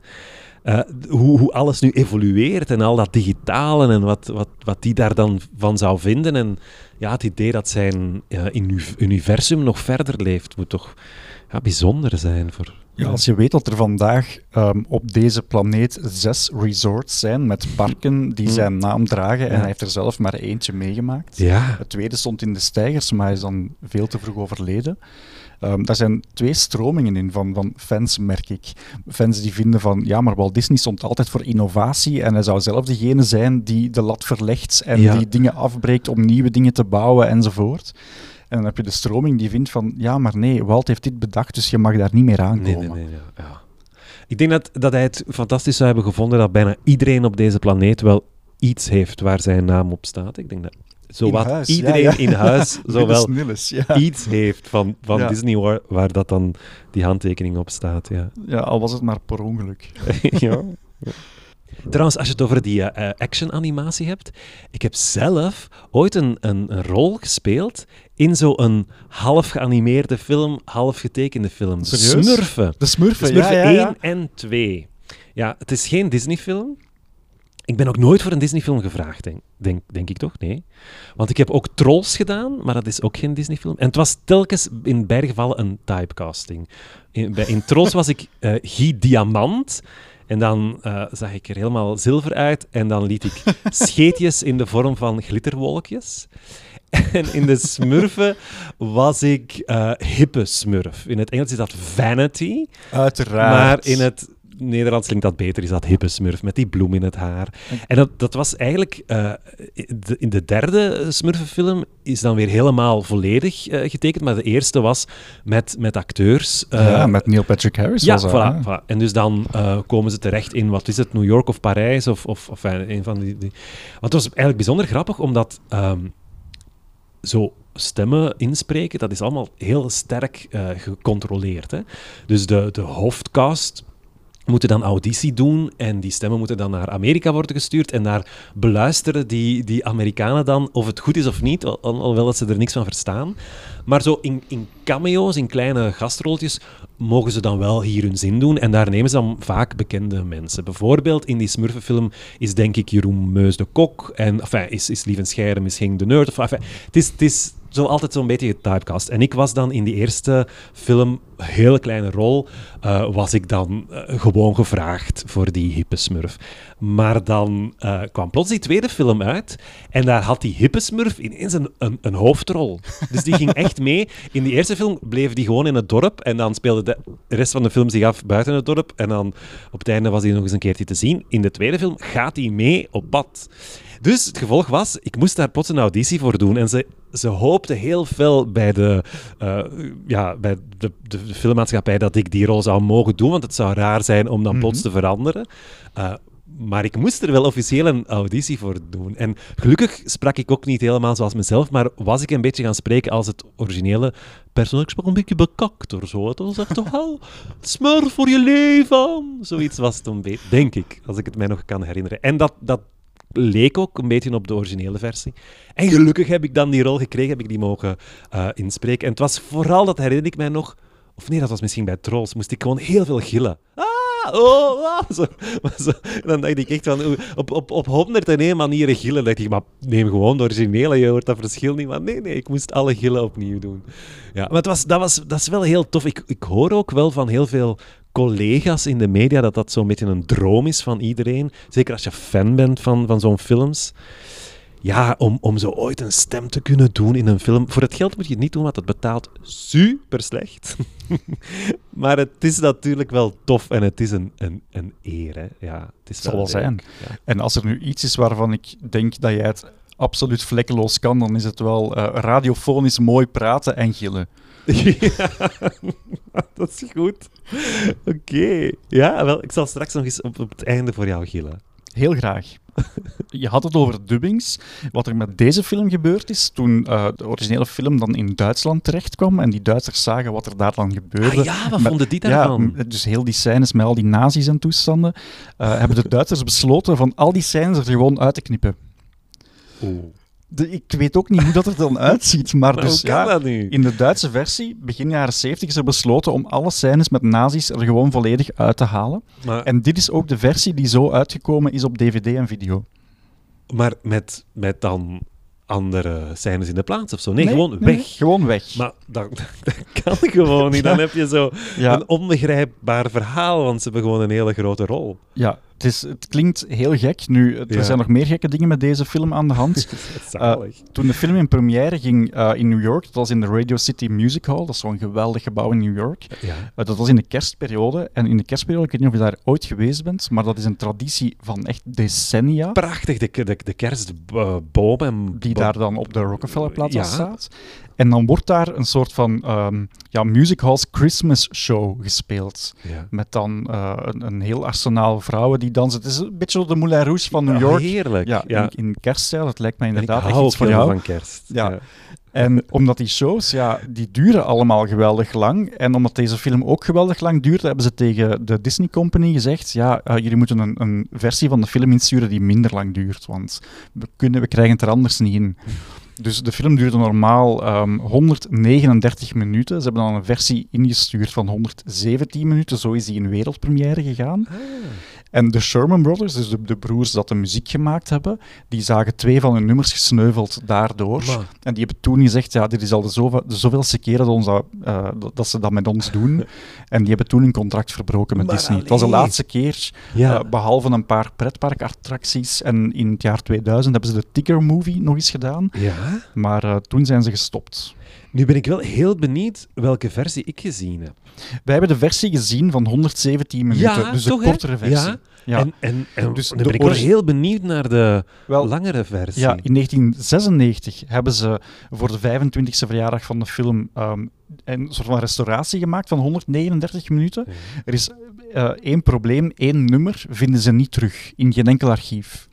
Eh, hoe, hoe alles nu evolueert en al dat digitale en wat, wat, wat die daar dan van zou vinden. En ja, het idee dat zijn inu- universum nog verder leeft, moet toch ja, bijzonder zijn voor... Ja, als je weet dat er vandaag ehm, op deze planeet zes resorts zijn met parken die Mm. zijn naam dragen, en Ja. hij heeft er zelf maar eentje meegemaakt. Ja, Het tweede stond in de stijgers, maar hij is dan veel te vroeg overleden. Ehm, daar zijn twee stromingen in van, van fans, merk ik. Fans die vinden van, ja, maar Walt Disney stond altijd voor innovatie en hij zou zelf degene zijn die de lat verlegt en Ja. die dingen afbreekt om nieuwe dingen te bouwen enzovoort. En dan heb je de stroming die vindt van, ja, maar nee, Walt heeft dit bedacht, dus je mag daar niet meer aankomen. Nee, nee, nee. Ja. ja. Ik denk dat, dat hij het fantastisch zou hebben gevonden dat bijna iedereen op deze planeet wel iets heeft waar zijn naam op staat. Ik denk dat zowat huis, iedereen ja. in huis [laughs] zowel ja. iets heeft van, van. Disney waar, waar dat dan die handtekening op staat. Ja. ja, al was het maar per ongeluk. [laughs] ja. [laughs] Trouwens, als je het over die eh, action-animatie hebt, ik heb zelf ooit een, een, een rol gespeeld in zo'n half geanimeerde film, half getekende film. De Serieus? Smurfen. De Smurfen, De Smurfen ja, ja, ja. 1 en 2. Ja, het is geen Disney-film. Ik ben ook nooit voor een Disney-film gevraagd, denk, denk, denk ik toch? Nee. Want ik heb ook Trolls gedaan, maar dat is ook geen Disney-film. En het was telkens in beide gevallen een typecasting. In, bij, in Trolls was ik eh Guy Diamant. En dan eh, zag ik er helemaal zilver uit. En dan liet ik [laughs] scheetjes in de vorm van glitterwolkjes. [laughs] En in de smurfen was ik eh, hippe smurf. In het Engels is dat vanity. Uiteraard. Maar in het Nederlands klinkt dat beter, is dat hippe smurf met die bloem in het haar. En dat, dat was eigenlijk, eh, de- in de derde smurfenfilm is dan weer helemaal volledig eh, getekend, maar de eerste was met, met acteurs. eh, ja, met Neil Patrick Harris ja, voilà, voilà. En dus dan komen ze terecht in, wat is het, New York of Parijs? Of, of, of een van die, die... Want het was eigenlijk bijzonder grappig, omdat ehm, zo stemmen inspreken, dat is allemaal heel sterk gecontroleerd. Hè? Dus de, de hoofdcast moeten dan auditie doen en die stemmen moeten dan naar Amerika worden gestuurd en daar beluisteren die, die Amerikanen dan of het goed is of niet, al, alhoewel dat ze er niks van verstaan. Maar zo in, in cameo's, in kleine gastrolletjes, mogen ze dan wel hier hun zin doen en daar nemen ze dan vaak bekende mensen. Bijvoorbeeld in die Smurfenfilm is denk ik Jeroen Meus de Kok en enfin, is, is Lieven Scheire misschien de nerd. Of, enfin, het is... Het is zo altijd zo'n beetje getypecast. En ik was dan in die eerste film, hele kleine rol, eh, was ik dan eh, gewoon gevraagd voor die hippe smurf. Maar dan eh, kwam plots die tweede film uit en daar had die hippe smurf ineens een, een, een hoofdrol. Dus die ging echt mee. In die eerste film bleef die gewoon in het dorp en dan speelde de rest van de film zich af buiten het dorp en dan op het einde was hij nog eens een keertje te zien. In de tweede film gaat hij mee op pad. Dus het gevolg was, ik moest daar plots een auditie voor doen. En ze, ze hoopte heel veel bij, de, eh, ja, bij de, de, de filmmaatschappij dat ik die rol zou mogen doen, want het zou raar zijn om dan plots te veranderen. Eh, maar ik moest er wel officieel een auditie voor doen. En gelukkig sprak ik ook niet helemaal zoals mezelf, maar was ik een beetje gaan spreken als het originele personage. Ik sprak een beetje bekakt of zo. Het was echt toch wel smurf voor je leven. Zoiets was het een beetje, denk ik, als ik het mij nog kan herinneren. En dat, dat leek ook een beetje op de originele versie. En gelukkig heb ik dan die rol gekregen, heb ik die mogen eh, inspreken. En het was vooral, dat herinner ik mij nog, of nee, dat was misschien bij Trolls, moest ik gewoon heel veel gillen. Ah, oh, zo, dan dacht ik echt van, op, op, op 101 manieren gillen. dacht ik, maar neem gewoon de originele, je hoort dat verschil niet. Maar nee, nee, ik moest alle gillen opnieuw doen. Ja, maar het was, dat, was, dat is wel heel tof. Ik, ik hoor ook wel van heel veel collega's in de media dat dat zo'n beetje een droom is van iedereen. Zeker als je fan bent van, van zo'n films. ja, om, om zo ooit een stem te kunnen doen in een film. Voor het geld moet je het niet doen, want het betaalt super slecht. [laughs] maar het is natuurlijk wel tof en het is een, een, een eer. Hè. Ja, het is zal wel zijn. Ja. En als er nu iets is waarvan ik denk dat jij het absoluut vlekkeloos kan, dan is het wel eh, radiofonisch mooi praten en gillen. [laughs] Ja, [laughs] dat is goed. Oké. Ja, wel, ik zal straks nog eens op, op het einde voor jou gillen. Heel graag. Je had het over dubbings. Wat er met deze film gebeurd is, toen eh, de originele film dan in Duitsland terechtkwam en die Duitsers zagen wat er daar dan gebeurde. Ah ja, wat Met- vonden die Ja, daarvan? m- dus heel die scènes met al die nazi's en toestanden, eh, hebben de Duitsers [laughs] besloten van al die scènes er gewoon uit te knippen. De- ik weet ook niet hoe dat er dan [laughs] uitziet, maar Maar dus hoe kan ja, dat nu? in de Duitse versie, begin jaren 70, is er besloten om alle scènes met nazi's er gewoon volledig uit te halen. Maar, En dit is ook de versie die zo uitgekomen is op DVD en video. maar met, met dan andere scènes in de plaats of zo? Nee, gewoon nee, weg. Gewoon weg. Maar dat, [laughs] dat kan gewoon niet. Dan heb je zo Ja. een onbegrijpbaar verhaal, want ze hebben gewoon een hele grote rol. Ja, het, is, het klinkt heel gek. Nu, Ja. er zijn nog meer gekke dingen met deze film aan de hand. [laughs] Zalig. Toen de film in première ging eh, in New York, dat was in de Radio City Music Hall, dat is zo'n geweldig gebouw in New York. ja. Eh, dat was in de kerstperiode. En in de kerstperiode, ik weet niet of je daar ooit geweest bent, maar dat is een traditie van echt decennia. Prachtig, de, de, de kerstboom en... Die daar dan op de Rockefellerplaats Ja. staat. En dan wordt daar een soort van ehm, ja, Music Halls Christmas show gespeeld. Ja. Met dan eh, een, een heel arsenaal vrouwen die dansen. Het is een beetje de Moulin Rouge van New York. heerlijk. Ja, ja. In, in kerststijl. Het lijkt mij inderdaad echt iets voor jou. van kerst. Ja. En [laughs] omdat die shows, ja, die duren allemaal geweldig lang. En omdat deze film ook geweldig lang duurt, hebben ze tegen de Disney Company gezegd, ja, eh, jullie moeten een, een versie van de film insturen die minder lang duurt, want we, kunnen, we krijgen het er anders niet in. [laughs] Dus de film duurde normaal ehm, 139 minuten. Ze hebben dan een versie ingestuurd van 117 minuten. Zo is die in wereldpremière gegaan. Ah. En de Sherman Brothers, dus de, de broers dat de muziek gemaakt hebben, die zagen twee van hun nummers gesneuveld daardoor. Maar- En die hebben toen gezegd, ja, dit is al de, zove- de zoveelste keer dat, ons dat, eh, dat- ze dat met ons doen. [laughs] En die hebben toen hun contract verbroken met Maar Disney. Het was de laatste keer, Ja. eh, behalve een paar pretparkattracties. En in het jaar 2000 hebben ze de Tigger Movie nog eens gedaan. ja. Maar eh, toen zijn ze gestopt. Nu ben ik wel heel benieuwd welke versie ik gezien heb. Wij hebben de versie gezien van 117 minuten, Ja, dus toch, de hè? kortere versie. Ja. Ja. En, en, en Dus dan ben ik wel heel benieuwd naar de Wel, langere versie. Ja, in 1996 hebben ze voor de 25e verjaardag van de film ehm, een soort van restauratie gemaakt van 139 minuten. Ja. Er is eh, één probleem, één nummer vinden ze niet terug in geen enkel archief.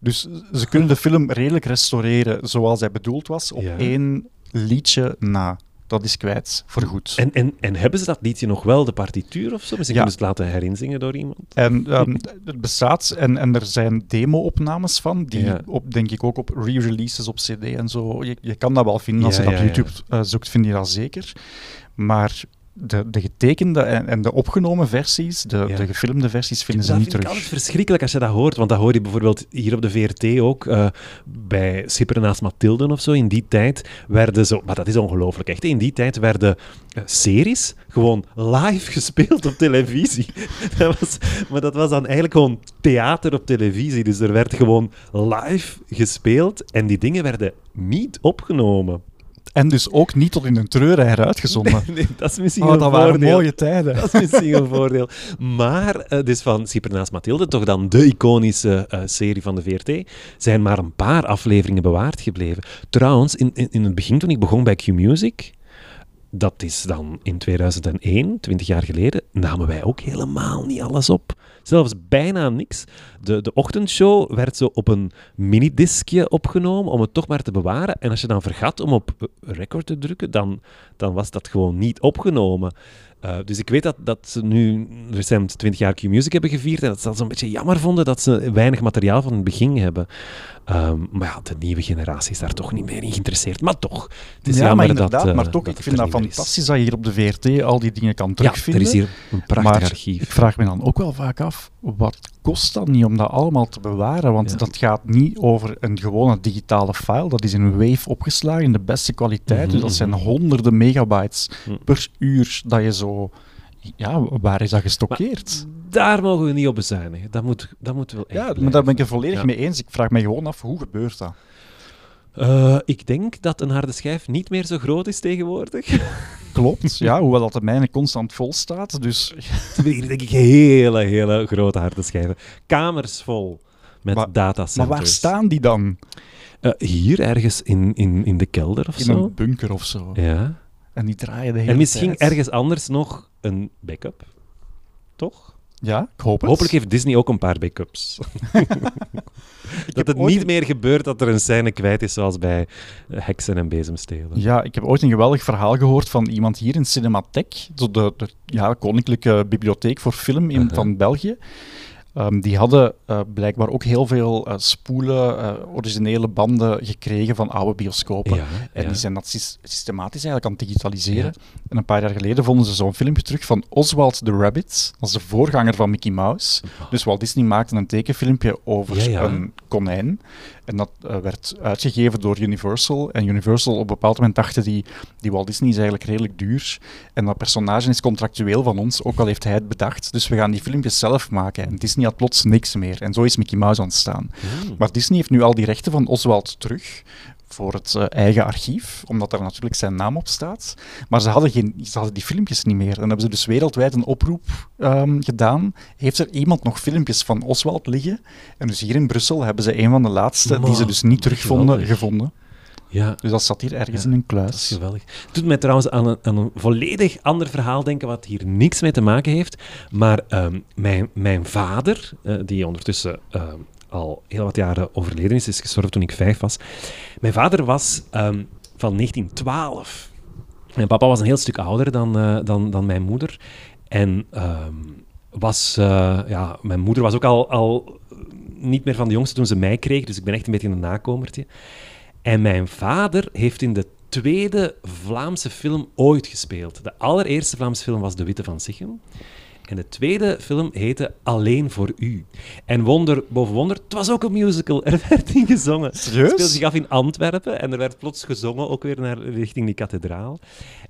Dus ze kunnen de film redelijk restaureren zoals hij bedoeld was, op Ja. één liedje na. Dat is kwijt, voorgoed. En, en, en hebben ze dat liedje nog wel, de partituur of zo? Misschien Ja. kunnen ze het laten herinzingen door iemand? En ehm, het bestaat, en, en er zijn demo-opnames van, die Ja. op, denk ik ook op re-releases op CD en zo. Je, je kan dat wel vinden als je dat op YouTube eh, zoekt, vind je dat zeker. Maar de, de getekende en, en de opgenomen versies, de, Ja. de gefilmde versies, vinden ze dat niet terug. altijd verschrikkelijk als je dat hoort, want dat hoor je bijvoorbeeld hier op de VRT ook, eh, bij Schipper naast Mathilden of zo. In die tijd werden zo, maar dat is ongelooflijk echt, in die tijd werden eh, series gewoon live [laughs] gespeeld op televisie. [laughs] dat was, maar dat was dan eigenlijk gewoon theater op televisie, dus er werd gewoon live gespeeld en die dingen werden niet opgenomen. En dus ook niet tot in een treuren heruitgezonden. Nee, dat is misschien Oh, een dat waren voordeel. mooie tijden. Dat is misschien een voordeel. Maar, eh, dus van Schipper naast Mathilde, toch dan de iconische eh, serie van de VRT, zijn maar een paar afleveringen bewaard gebleven. Trouwens, in, in, in het begin, toen ik begon bij Q-Music, dat is dan in 2001, 20 jaar geleden, namen wij ook helemaal niet alles op. Zelfs bijna niks. De, de ochtendshow werd zo op een minidiscje opgenomen om het toch maar te bewaren. En als je dan vergat om op record te drukken, dan, dan was dat gewoon niet opgenomen. Uh, dus ik weet dat, dat ze nu recent 20 jaar Q-Music hebben gevierd en dat ze dat zo'n beetje jammer vonden dat ze weinig materiaal van het begin hebben. Um, maar ja, de nieuwe generatie is daar toch niet meer in geïnteresseerd. Maar toch, het is ja, jammer maar inderdaad, dat, uh, maar toch, dat ik vind dat fantastisch dat je hier op de VRT al die dingen kan terugvinden. Ja, er is hier een prachtig maar archief. ik vraag me dan ook wel vaak af, wat kost dat niet om dat allemaal te bewaren? Want Ja. dat gaat niet over een gewone digitale file, dat is in een wave opgeslagen in de beste kwaliteit. Mhm, dus dat zijn honderden megabytes Mhm. per uur dat je zo Ja, waar is dat gestockeerd? Daar mogen we niet op bezuinigen. Dat moet, dat moet wel echt ja, maar daar ben ik het volledig Ja. mee eens. Ik vraag me gewoon af, hoe gebeurt dat? Eh, ik denk dat een harde schijf niet meer zo groot is tegenwoordig. [laughs] Klopt, ja, hoewel dat de mijne constant vol staat. Dus [laughs] Hier denk ik hele, hele grote harde schijven. Kamers vol met Maar- datacenters. maar waar staan die dan? Eh, hier ergens in, in, in de kelder of In zo. een bunker of zo. Ja. En die draaien de hele En misschien tijd. ergens anders nog een backup. Toch? Ja, ik hoop het. Hopelijk heeft Disney ook een paar backups. [laughs] [laughs] dat heb het ooit niet meer gebeurt dat er een scène kwijt is zoals bij eh, heksen en bezemstelen. Ja, ik heb ooit een geweldig verhaal gehoord van iemand hier in Cinematheek, zo de, de ja, koninklijke bibliotheek voor film in, van België. Ehm, die hadden eh, blijkbaar ook heel veel eh, spoelen, eh, originele banden gekregen van oude bioscopen. Ja, En ja. die zijn dat sys- systematisch eigenlijk aan het digitaliseren. En een paar jaar geleden vonden ze zo'n filmpje terug van Oswald the Rabbit. Dat is de voorganger van Mickey Mouse. Dus Walt Disney maakte een tekenfilmpje over Ja, ja. een konijn. En dat eh, werd uitgegeven door Universal. En Universal op een bepaald moment dachten die, die Walt Disney is eigenlijk redelijk duur. En dat personage is contractueel van ons, ook al heeft hij het bedacht. Dus we gaan die filmpjes zelf maken. En Disney had plots niks meer. En zo is Mickey Mouse ontstaan. Hmm. Maar Disney heeft nu al die rechten van Oswald terug voor het eh, eigen archief, omdat daar natuurlijk zijn naam op staat. Maar ze hadden, geen, ze hadden die filmpjes niet meer. En dan hebben ze dus wereldwijd een oproep ehm, gedaan. Heeft er iemand nog filmpjes van Oswald liggen? En dus hier in Brussel hebben ze een van de laatste, die ze dus niet terugvonden, gevonden. Ja, Dus dat zat hier ergens Ja, in een dat is kluis. geweldig. Het doet mij trouwens aan een, aan een volledig ander verhaal denken, wat hier niks mee te maken heeft. Maar ehm, mijn, mijn vader, eh, die ondertussen ehm, al heel wat jaren overleden is, is gestorven toen ik vijf was. Mijn vader was ehm, van 1912. Mijn papa was een heel stuk ouder dan, eh, dan, dan mijn moeder. En ehm, was, eh, ja, mijn moeder was ook al, al niet meer van de jongste toen ze mij kreeg, dus ik ben echt een beetje een nakomertje. En mijn vader heeft in de tweede Vlaamse film ooit gespeeld. De allereerste Vlaamse film was De Witte van Sichem. En de tweede film heette Alleen voor U. En wonder boven wonder, het was ook een musical. Er werd in gezongen. Het Serieus? speelde zich af in Antwerpen en er werd plots gezongen, ook weer naar, richting die kathedraal.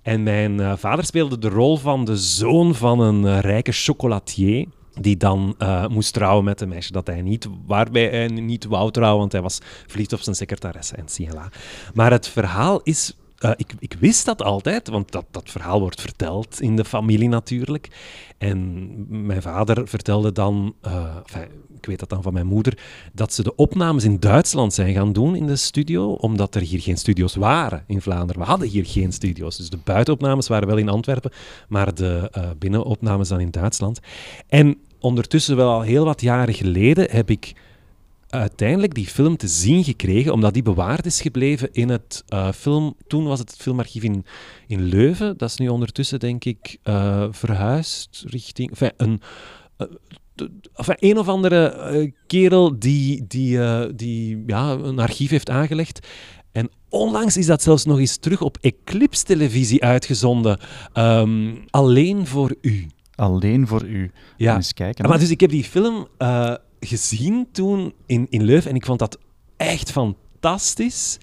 En mijn eh, vader speelde de rol van de zoon van een eh, rijke chocolatier. Die dan eh, moest trouwen met een meisje dat hij niet, waarbij hij niet wou trouwen, want hij was verliefd op zijn secretaresse en Ciela. Maar het verhaal is. Eh, ik, ik wist dat altijd, want dat, dat verhaal wordt verteld in de familie natuurlijk. En mijn vader vertelde dan, eh, ik weet dat dan van mijn moeder, dat ze de opnames in Duitsland zijn gaan doen in de studio, omdat er hier geen studio's waren in Vlaanderen. We hadden hier geen studio's, dus de buitenopnames waren wel in Antwerpen, maar de eh, binnenopnames dan in Duitsland. En ondertussen, wel al heel wat jaren geleden, heb ik uiteindelijk die film te zien gekregen, omdat die bewaard is gebleven in het eh, film... Toen was het het filmarchief in, in Leuven. Dat is nu ondertussen, denk ik, eh, verhuisd richting... Enfin, een, eh, enfin, een of andere kerel die, die, die ja, een archief heeft aangelegd. En onlangs is dat zelfs nog eens terug op Eclipse televisie uitgezonden. Ehm, alleen voor u. Alleen voor u. Ja. Eens kijken. Ja, maar dus ik heb die film gezien toen in, in Leuven en ik vond dat echt fantastisch.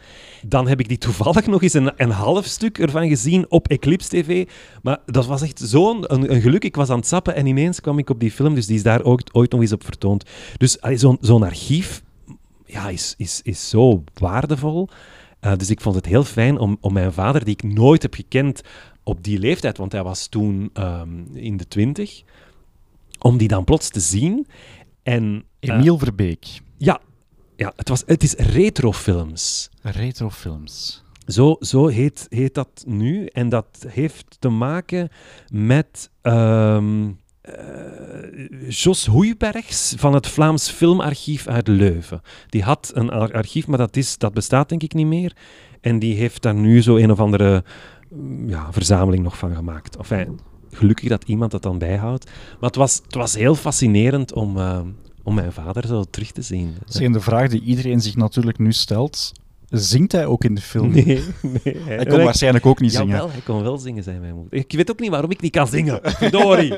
Dan heb ik die toevallig nog eens een, een half stuk ervan gezien op Eclipse TV. Maar dat was echt zo'n een, geluk. Ik was aan het zappen en ineens kwam ik op die film, dus die is daar ooit, ooit nog eens op vertoond. Dus zo'n zo'n archief ja, is, is, is zo waardevol. Eh, dus ik vond het heel fijn om, om mijn vader, die ik nooit heb gekend op die leeftijd, want hij was toen ehm, in de twintig, om die dan plots te zien. En Emiel Verbeek. ja, ja het, was, het is retrofilms. Retrofilms. Zo, zo heet, heet dat nu. En dat heeft te maken met ehm eh, Jos Hoeibergs van het Vlaams Filmarchief uit Leuven. Die had een ar- archief, maar dat, is, dat bestaat denk ik niet meer. En die heeft daar nu zo een of andere mm, ja, verzameling nog van gemaakt. Enfin, gelukkig dat iemand dat dan bijhoudt. Maar het was, het was heel fascinerend om, eh, om mijn vader zo terug te zien. De vraag die iedereen zich natuurlijk nu stelt. Zingt hij ook in de film? Nee, nee. Hij kon waarschijnlijk ook niet zingen. Jawel, hij kon wel zingen, zei mijn moeder. Ik weet ook niet waarom ik niet kan zingen. Verdorie.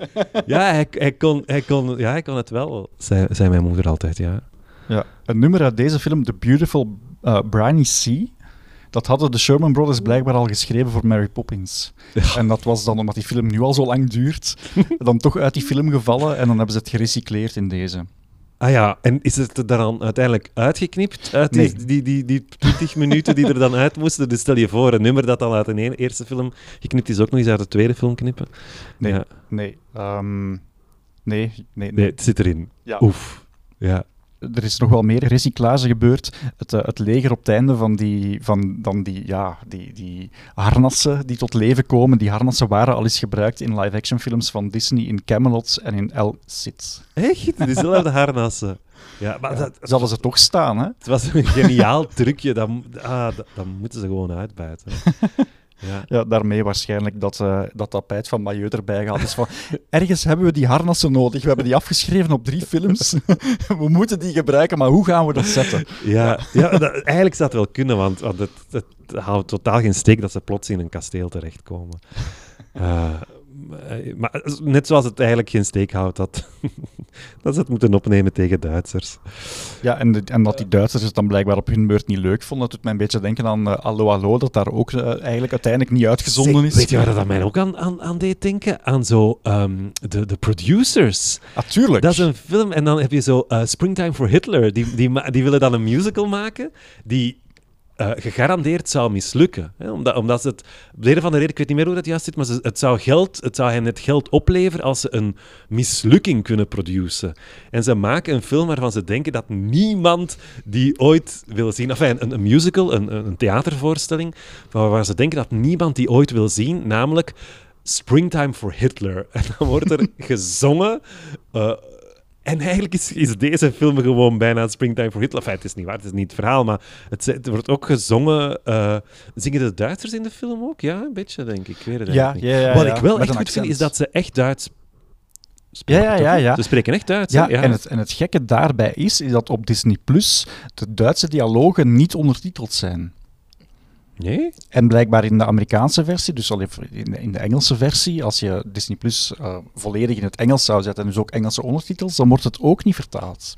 ja, hij, hij, kon, hij, kon, ja, hij kon het wel, zei, zei mijn moeder altijd, ja. Ja. Een nummer uit deze film, The Beautiful uh, Briny Sea, Dat hadden de Sherman Brothers blijkbaar al geschreven voor Mary Poppins. En dat was dan, omdat die film nu al zo lang duurt, [laughs] dan toch uit die film gevallen en dan hebben ze het gerecycleerd in deze. Ah ja, en is het dan uiteindelijk uitgeknipt uit die, Nee. die, die, die 20 minuten die er dan uit moesten? Dus stel je voor, een nummer dat al uit een e- eerste film geknipt is, ook nog eens uit de tweede film knippen. Nee, Ja. nee, ehm, nee, nee, nee. Nee, het zit erin. Ja. Oef. Ja. Er is nog wel meer recyclage gebeurd. Het, eh, het leger op het einde van die, van, dan die, ja, die, die harnassen die tot leven komen, die harnassen waren al eens gebruikt in live-action films van Disney in Camelot en in El Cid. Echt? Dezelfde harnassen. Ja, maar dat, Ze hadden ze toch staan, hè? het was een geniaal trucje. Dat, ah, dat, dat moeten ze gewoon uitbuiten. [laughs] Ja. Ja, daarmee waarschijnlijk dat eh, dat tapijt van Mailleu erbij gaat. Dus van, ergens hebben we die harnassen nodig. We hebben die afgeschreven op drie films. [laughs] we moeten die gebruiken, maar hoe gaan we dat zetten? Ja, ja dat, eigenlijk zou het wel kunnen, want, want het, het houdt totaal geen steek dat ze plots in een kasteel terechtkomen. Eh, maar net zoals het eigenlijk geen steek houdt dat, [laughs] dat ze het moeten opnemen tegen Duitsers. Ja, en, de- en dat die Duitsers het dan blijkbaar op hun beurt niet leuk vonden. Dat doet mij een beetje denken aan eh, Allo Allo, dat daar ook eh, eigenlijk uiteindelijk niet uitgezonden is. Weet je waar dat mij ook aan, aan, aan deed denken? Aan zo ehm, de, de producers. Natuurlijk. Dat is een film en dan heb je zo eh, Springtime for Hitler. Die, die, die willen dan een musical maken die eh, gegarandeerd zou mislukken. Hè? Omdat, omdat ze het, op de een of reden, ik weet niet meer hoe dat juist zit, maar ze, het, zou geld, het zou hen het geld opleveren als ze een mislukking kunnen produceren. En ze maken een film waarvan ze denken dat niemand die ooit wil zien, enfin, een, een musical, een, een theatervoorstelling, waar ze denken dat niemand die ooit wil zien, namelijk Springtime for Hitler. [laughs] En dan wordt er gezongen. eh, en eigenlijk is, is deze film gewoon bijna Springtime for Hitler. Enfin, het is niet waar, het is niet het verhaal, maar het, het wordt ook gezongen. eh, zingen de Duitsers in de film ook? Ja, een beetje, denk ik. Ik weet het Ja, ja, ja, Wat ja, ik wel met echt goed vind, is dat ze echt Duits Ja, spreken. ja, toch? ja, ja. Ze spreken echt Duits, Ja? Ja. En, het, en het gekke daarbij is, is dat op Disney Plus de Duitse dialogen niet ondertiteld zijn. Nee? En blijkbaar in de Amerikaanse versie, dus al even in de, in de Engelse versie, als je Disney Plus eh, volledig in het Engels zou zetten en dus ook Engelse ondertitels, dan wordt het ook niet vertaald.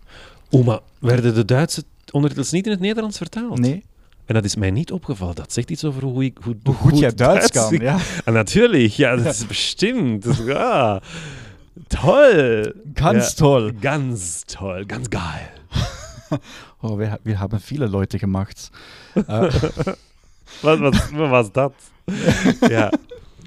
Oeh, maar werden de Duitse ondertitels niet in het Nederlands vertaald? Nee. En dat is mij niet opgevallen. Dat zegt iets over hoe, ik, hoe, Hoe goed jij Duits kan, ja. [laughs] Ah, natuurlijk, ja, dat is bestimmt. Ja. Toll. Ganz ja. toll. Ganz toll, ganz geil. [laughs] Oh, wir, wir haben viele Leute gemacht. [laughs] Eh, Was, was, was was dat? [laughs] ja.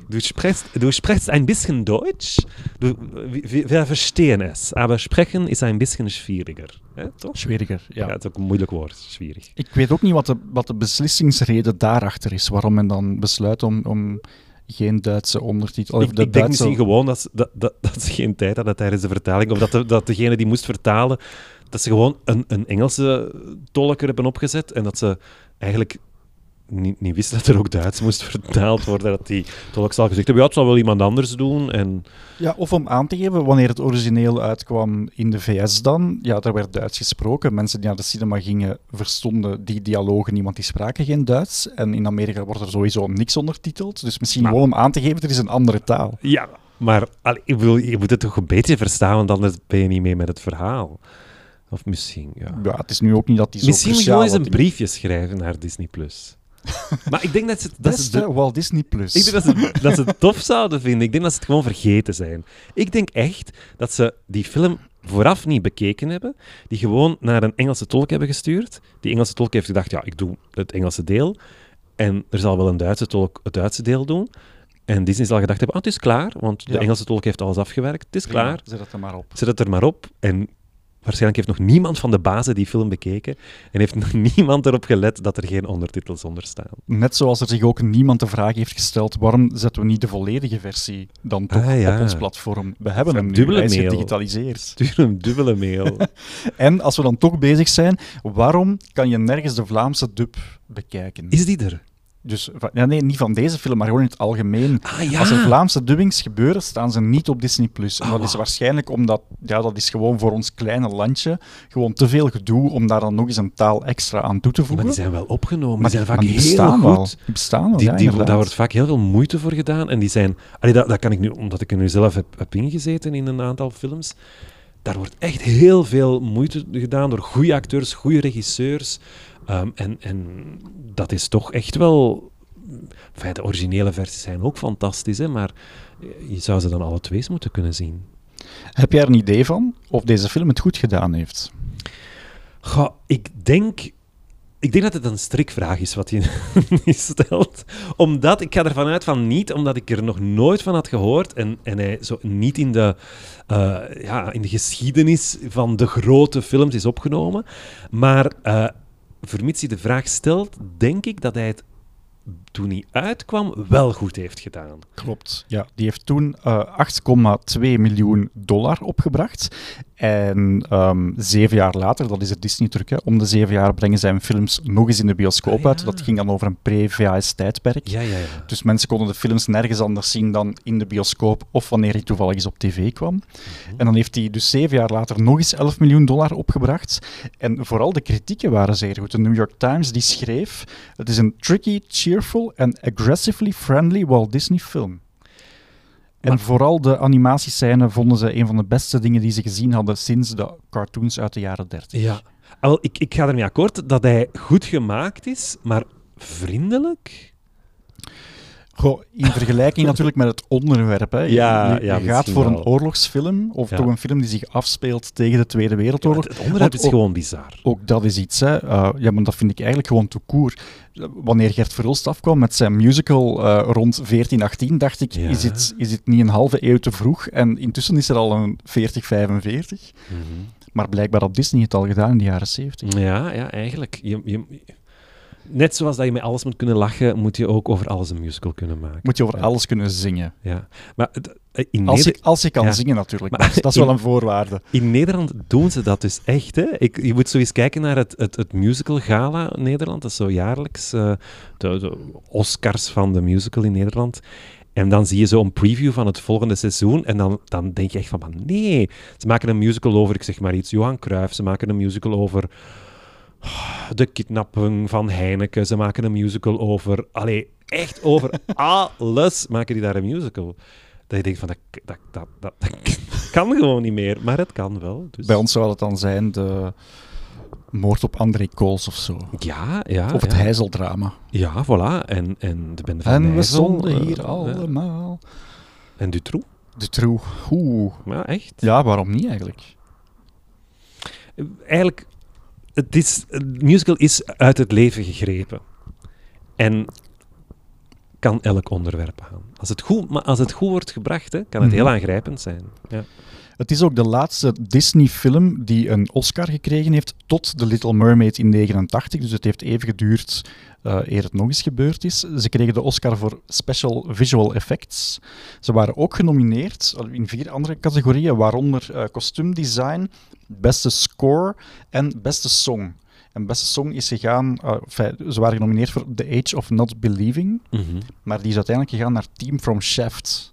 Du sprichst, du sprichst ein bisschen Deutsch. Du, wir, wir verstehen es, aber sprechen ist ein bisschen schwieriger. Hè, toch? schwieriger, Ja. ja. het is ook een moeilijk woord. Schwierig. Ik weet ook niet wat de, wat de beslissingsreden daarachter is, waarom men dan besluit om, om geen Duitse ondertitel... Of Ik, de ik denk misschien gewoon dat ze, dat, dat, dat ze geen tijd hadden tijdens de vertaling. Of dat, de, dat degene die moest vertalen, dat ze gewoon een, een Engelse tolker hebben opgezet. En dat ze eigenlijk niet, niet wisten dat er ook Duits moest [laughs] vertaald worden. Dat die tolk zal gezegd hebben, ja, het zal wel iemand anders doen. En Ja, of om aan te geven, wanneer het origineel uitkwam in de VS dan, ja, daar werd Duits gesproken. Mensen die naar de cinema gingen, verstonden die dialogen niet, want die spraken geen Duits. En in Amerika wordt er sowieso niks ondertiteld. Dus misschien Maar- gewoon om aan te geven, er is een andere taal. ja, maar allee, ik bedoel, je moet het toch een beetje verstaan, want anders ben je niet mee met het verhaal. Of misschien, ja. Ja, het is nu ook niet dat die zo Misschien moet je gewoon eens een briefje schrijven naar Disney+. Plus. [laughs] maar ik denk dat ze... Dat ze Beste de- Walt Disney Plus. Ik denk dat ze, dat ze het [laughs] tof zouden vinden. Ik denk dat ze het gewoon vergeten zijn. Ik denk echt dat ze die film vooraf niet bekeken hebben. Die gewoon naar een Engelse tolk hebben gestuurd. Die Engelse tolk heeft gedacht, ja, ik doe het Engelse deel. En er zal wel een Duitse tolk het Duitse deel doen. En Disney zal gedacht hebben, ah, het is klaar. Want de Ja. Engelse tolk heeft alles afgewerkt. Het is Prima, klaar. Zet het er maar op. Zet het er maar op. En waarschijnlijk heeft nog niemand van de bazen die film bekeken. En heeft nog [laughs] niemand erop gelet dat er geen ondertitels onder staan. Net zoals er zich ook niemand de vraag heeft gesteld, waarom zetten we niet de volledige versie dan toch Ah, ja. op ons platform? We hebben hem nu, Dubbele hij is mail. gedigitaliseerd. [laughs] Stuur een dubbele mail. [laughs] En als we dan toch bezig zijn, waarom kan je nergens de Vlaamse dub bekijken? Is die er? Dus, ja, nee, niet van deze film, maar gewoon in het algemeen. Ah ja. Als er Vlaamse dubbings gebeuren, staan ze niet op Disney+. Plus. En dat is waarschijnlijk omdat, ja, dat is gewoon voor ons kleine landje, gewoon te veel gedoe om daar dan nog eens een taal extra aan toe te Maar voegen. die zijn wel opgenomen. Maar die zijn maar vaak die heel bestaan goed. wel. Die bestaan wel, Die, ja, die, inderdaad. daar wordt vaak heel veel moeite voor gedaan. En die zijn... Allee, dat, dat kan ik nu, omdat ik er nu zelf heb, heb ingezeten in een aantal films. Daar wordt echt heel veel moeite gedaan door goede acteurs, goede regisseurs. Ehm, en, en dat is toch echt wel... Enfin, de originele versies zijn ook fantastisch, hè, maar je zou ze dan alle twee eens moeten kunnen zien. Heb jij er een idee van of deze film het goed gedaan heeft? Goh, ik denk... Ik denk dat het een strikvraag is wat je [laughs] stelt. Omdat, ik ga ervan uit van niet, omdat ik er nog nooit van had gehoord en, en hij zo niet in de, eh, ja, in de geschiedenis van de grote films is opgenomen. Maar uh, vermits hij de vraag stelt, denk ik dat hij het toen hij uitkwam wel goed heeft gedaan. Klopt, ja. Die heeft toen uh, 8,2 miljoen dollar opgebracht. En um, zeven jaar later, dat is het Disney-truc, om de zeven jaar brengen zijn films nog eens in de bioscoop Ah, ja. uit. Dat ging dan over een pre-VHS-tijdperk. Ja, ja, ja. Dus mensen konden de films nergens anders zien dan in de bioscoop of wanneer hij toevallig eens op tv kwam. Mhm. En dan heeft hij dus zeven jaar later nog eens 11 miljoen dollar opgebracht. En vooral de kritieken waren zeer goed. De New York Times die schreef: Het is een tricky, cheerful and aggressively friendly Walt Disney film. En Maar- vooral de animatiescène vonden ze een van de beste dingen die ze gezien hadden sinds de cartoons uit de jaren 30. Ja. Ah, wel, ik, ik ga ermee akkoord dat hij goed gemaakt is, maar vriendelijk? Goh, in vergelijking natuurlijk met het onderwerp. Hè. Je- Ja, je, je ja, gaat voor een oorlogsfilm, of Ja. toch een film die zich afspeelt tegen de Tweede Wereldoorlog. het onderwerp is ook- gewoon bizar. Ook dat is iets, hè. Eh, ja, maar dat vind ik eigenlijk gewoon te koer. Wanneer Gert Verhulst afkwam met zijn musical eh, rond 1418, dacht ik, is, het, is het niet een halve eeuw te vroeg? En intussen is er al een 40, 45. Mhm. Maar blijkbaar had Disney het al gedaan in de jaren 70. Ja, ja, eigenlijk. Je, je, net zoals dat je met alles moet kunnen lachen, moet je ook over alles een musical kunnen maken. Moet je over Ja. alles kunnen zingen. Ja. Maar eh, in, Als je, Neder- als je kan Ja. zingen natuurlijk, Maar [laughs] dat is in- wel een voorwaarde. in Nederland doen ze dat dus echt. Hè? Ik, je moet zo eens kijken naar het, het, het musical gala in Nederland. Dat is zo jaarlijks eh, de, de Oscars van de musical in Nederland. En dan zie je zo een preview van het volgende seizoen. En dan, dan denk je echt van, maar nee. Ze maken een musical over, ik zeg maar iets, Johan Cruijff. Ze maken een musical over de kidnapping van Heineken. Ze maken een musical over... Allee, echt over [laughs] alles maken die daar een musical. Dat je denkt van, dat, dat, dat, dat, [laughs] kan gewoon niet meer. Maar het kan wel. Dus. Bij ons zou dat dan zijn de moord op André Kools of zo. Ja, ja. Of het ja. Heizeldrama. Ja, voilà. En, en de bende van En we stonden eh, hier ja. allemaal. En Dutroux. De True. Oeh. Ja, echt. Ja, waarom niet eigenlijk? Eigenlijk, het is, het musical is uit het leven gegrepen. En kan elk onderwerp aan. Als het goed, maar als het goed wordt gebracht, hè, kan het Mhm. heel aangrijpend zijn. Ja. Het is ook de laatste Disney-film die een Oscar gekregen heeft tot The Little Mermaid in 89. Dus het heeft even geduurd eh eer het nog eens gebeurd is. Ze kregen de Oscar voor Special Visual Effects. Ze waren ook genomineerd in vier andere categorieën, waaronder eh kostuumdesign, beste score en beste song. En beste song is gegaan, enfin, ze waren genomineerd voor The Age of Not Believing, Mhm. maar die is uiteindelijk gegaan naar Team from Shaft.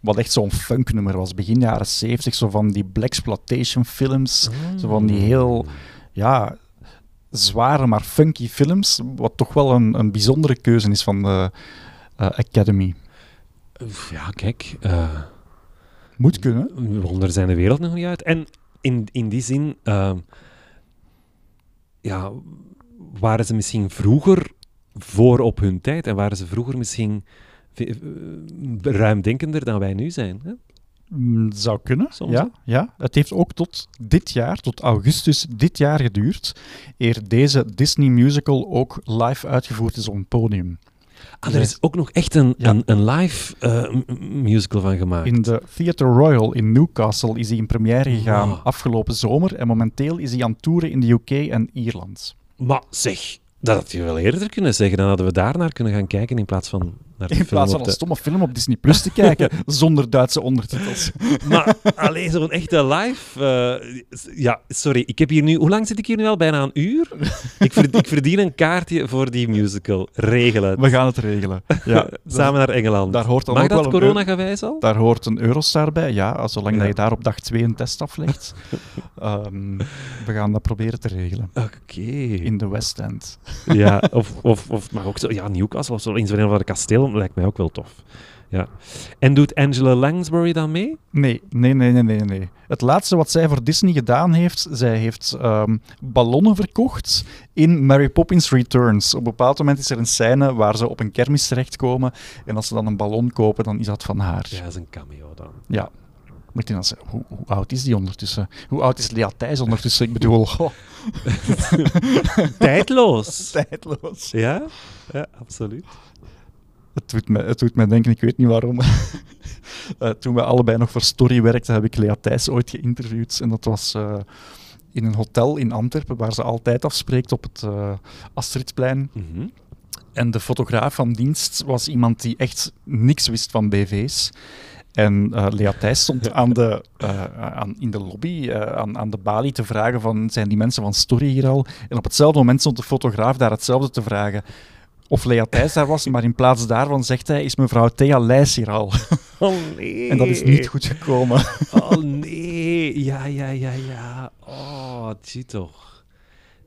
Wat echt zo'n funknummer was, begin jaren 70, zo van die blaxploitation films. Zo van die heel, ja, zware maar funky films. Wat toch wel een, een bijzondere keuze is van de eh, Academy. Ja, kijk. eh, Moet kunnen. wonder zijn de wereld nog niet uit. En in, in die zin, ja, waren ze misschien vroeger voor op hun tijd en waren ze vroeger misschien eh, ruimdenkender dan wij nu zijn. Hè? Mm, zou kunnen, Soms, ja, ja. Het heeft ook tot dit jaar, tot augustus dit jaar geduurd, eer deze Disney musical ook live uitgevoerd is op een podium. Ah, er is ook nog echt een, Ja. een, een live eh, musical van gemaakt. In de Theatre Royal in Newcastle is hij in première gegaan Wow. afgelopen zomer en momenteel is hij aan toeren in de UK en Ierland. Maar zeg, dat had je wel eerder kunnen zeggen. Dan hadden we daar naar kunnen gaan kijken in plaats van naar de In plaats van de- een stomme film op Disney Plus te kijken [laughs] zonder Duitse ondertitels. Maar alleen zo'n echte live. eh, ja, sorry. Ik heb hier nu. Hoe lang zit ik hier nu al? Bijna een uur. Ik, verd- ik verdien een kaartje voor die musical. Regel het. We gaan het regelen. Ja, [laughs] Samen naar Engeland. daar hoort dan Mag ook dat corona-gewijs al? Daar hoort een Eurostar bij, ja, zolang Ja. dat je daar op dag 2 een test aflegt. [laughs] Ehm, we gaan dat proberen te regelen. Oké. In de West End. Ja, of, of, of maar ook zo. Ja, Newcastle of zo. In zo'n een of andere kasteel lijkt mij ook wel tof. Ja. En doet Angela Lansbury dan mee? Nee, nee, nee, nee, nee, nee. Het laatste wat zij voor Disney gedaan heeft, zij heeft ehm, ballonnen verkocht in Mary Poppins Returns. Op een bepaald moment is er een scène waar ze op een kermis terechtkomen en als ze dan een ballon kopen, dan is dat van haar. Ja, dat is een cameo dan. Ja. Moet je dan zeggen, hoe, hoe oud is die ondertussen? Hoe oud is Lea Thijs ondertussen? Ik bedoel, [laughs] oh, Tijdloos. [laughs] tijdloos. Ja? Ja, absoluut. Het doet, me, het doet mij denken, ik weet niet waarom. [laughs] Eh, toen we allebei nog voor Story werkten, heb ik Lea Thijs ooit geïnterviewd. En dat was eh, in een hotel in Antwerpen, waar ze altijd afspreekt op het eh Astridplein. Mhm. En de fotograaf van dienst was iemand die echt niks wist van BV's. En eh Lea Thijs stond [laughs] aan de, aan, in de lobby aan, aan de balie te vragen van, zijn die mensen van Story hier al? En op hetzelfde moment stond de fotograaf daar hetzelfde te vragen. Of Lea Thijs daar was, maar in plaats daarvan zegt hij, is mevrouw Thea Lijs hier al? [laughs] Oh nee. En dat is niet goed gekomen. Oh [laughs] nee. Ja, ja, ja, ja. Oh, zie toch.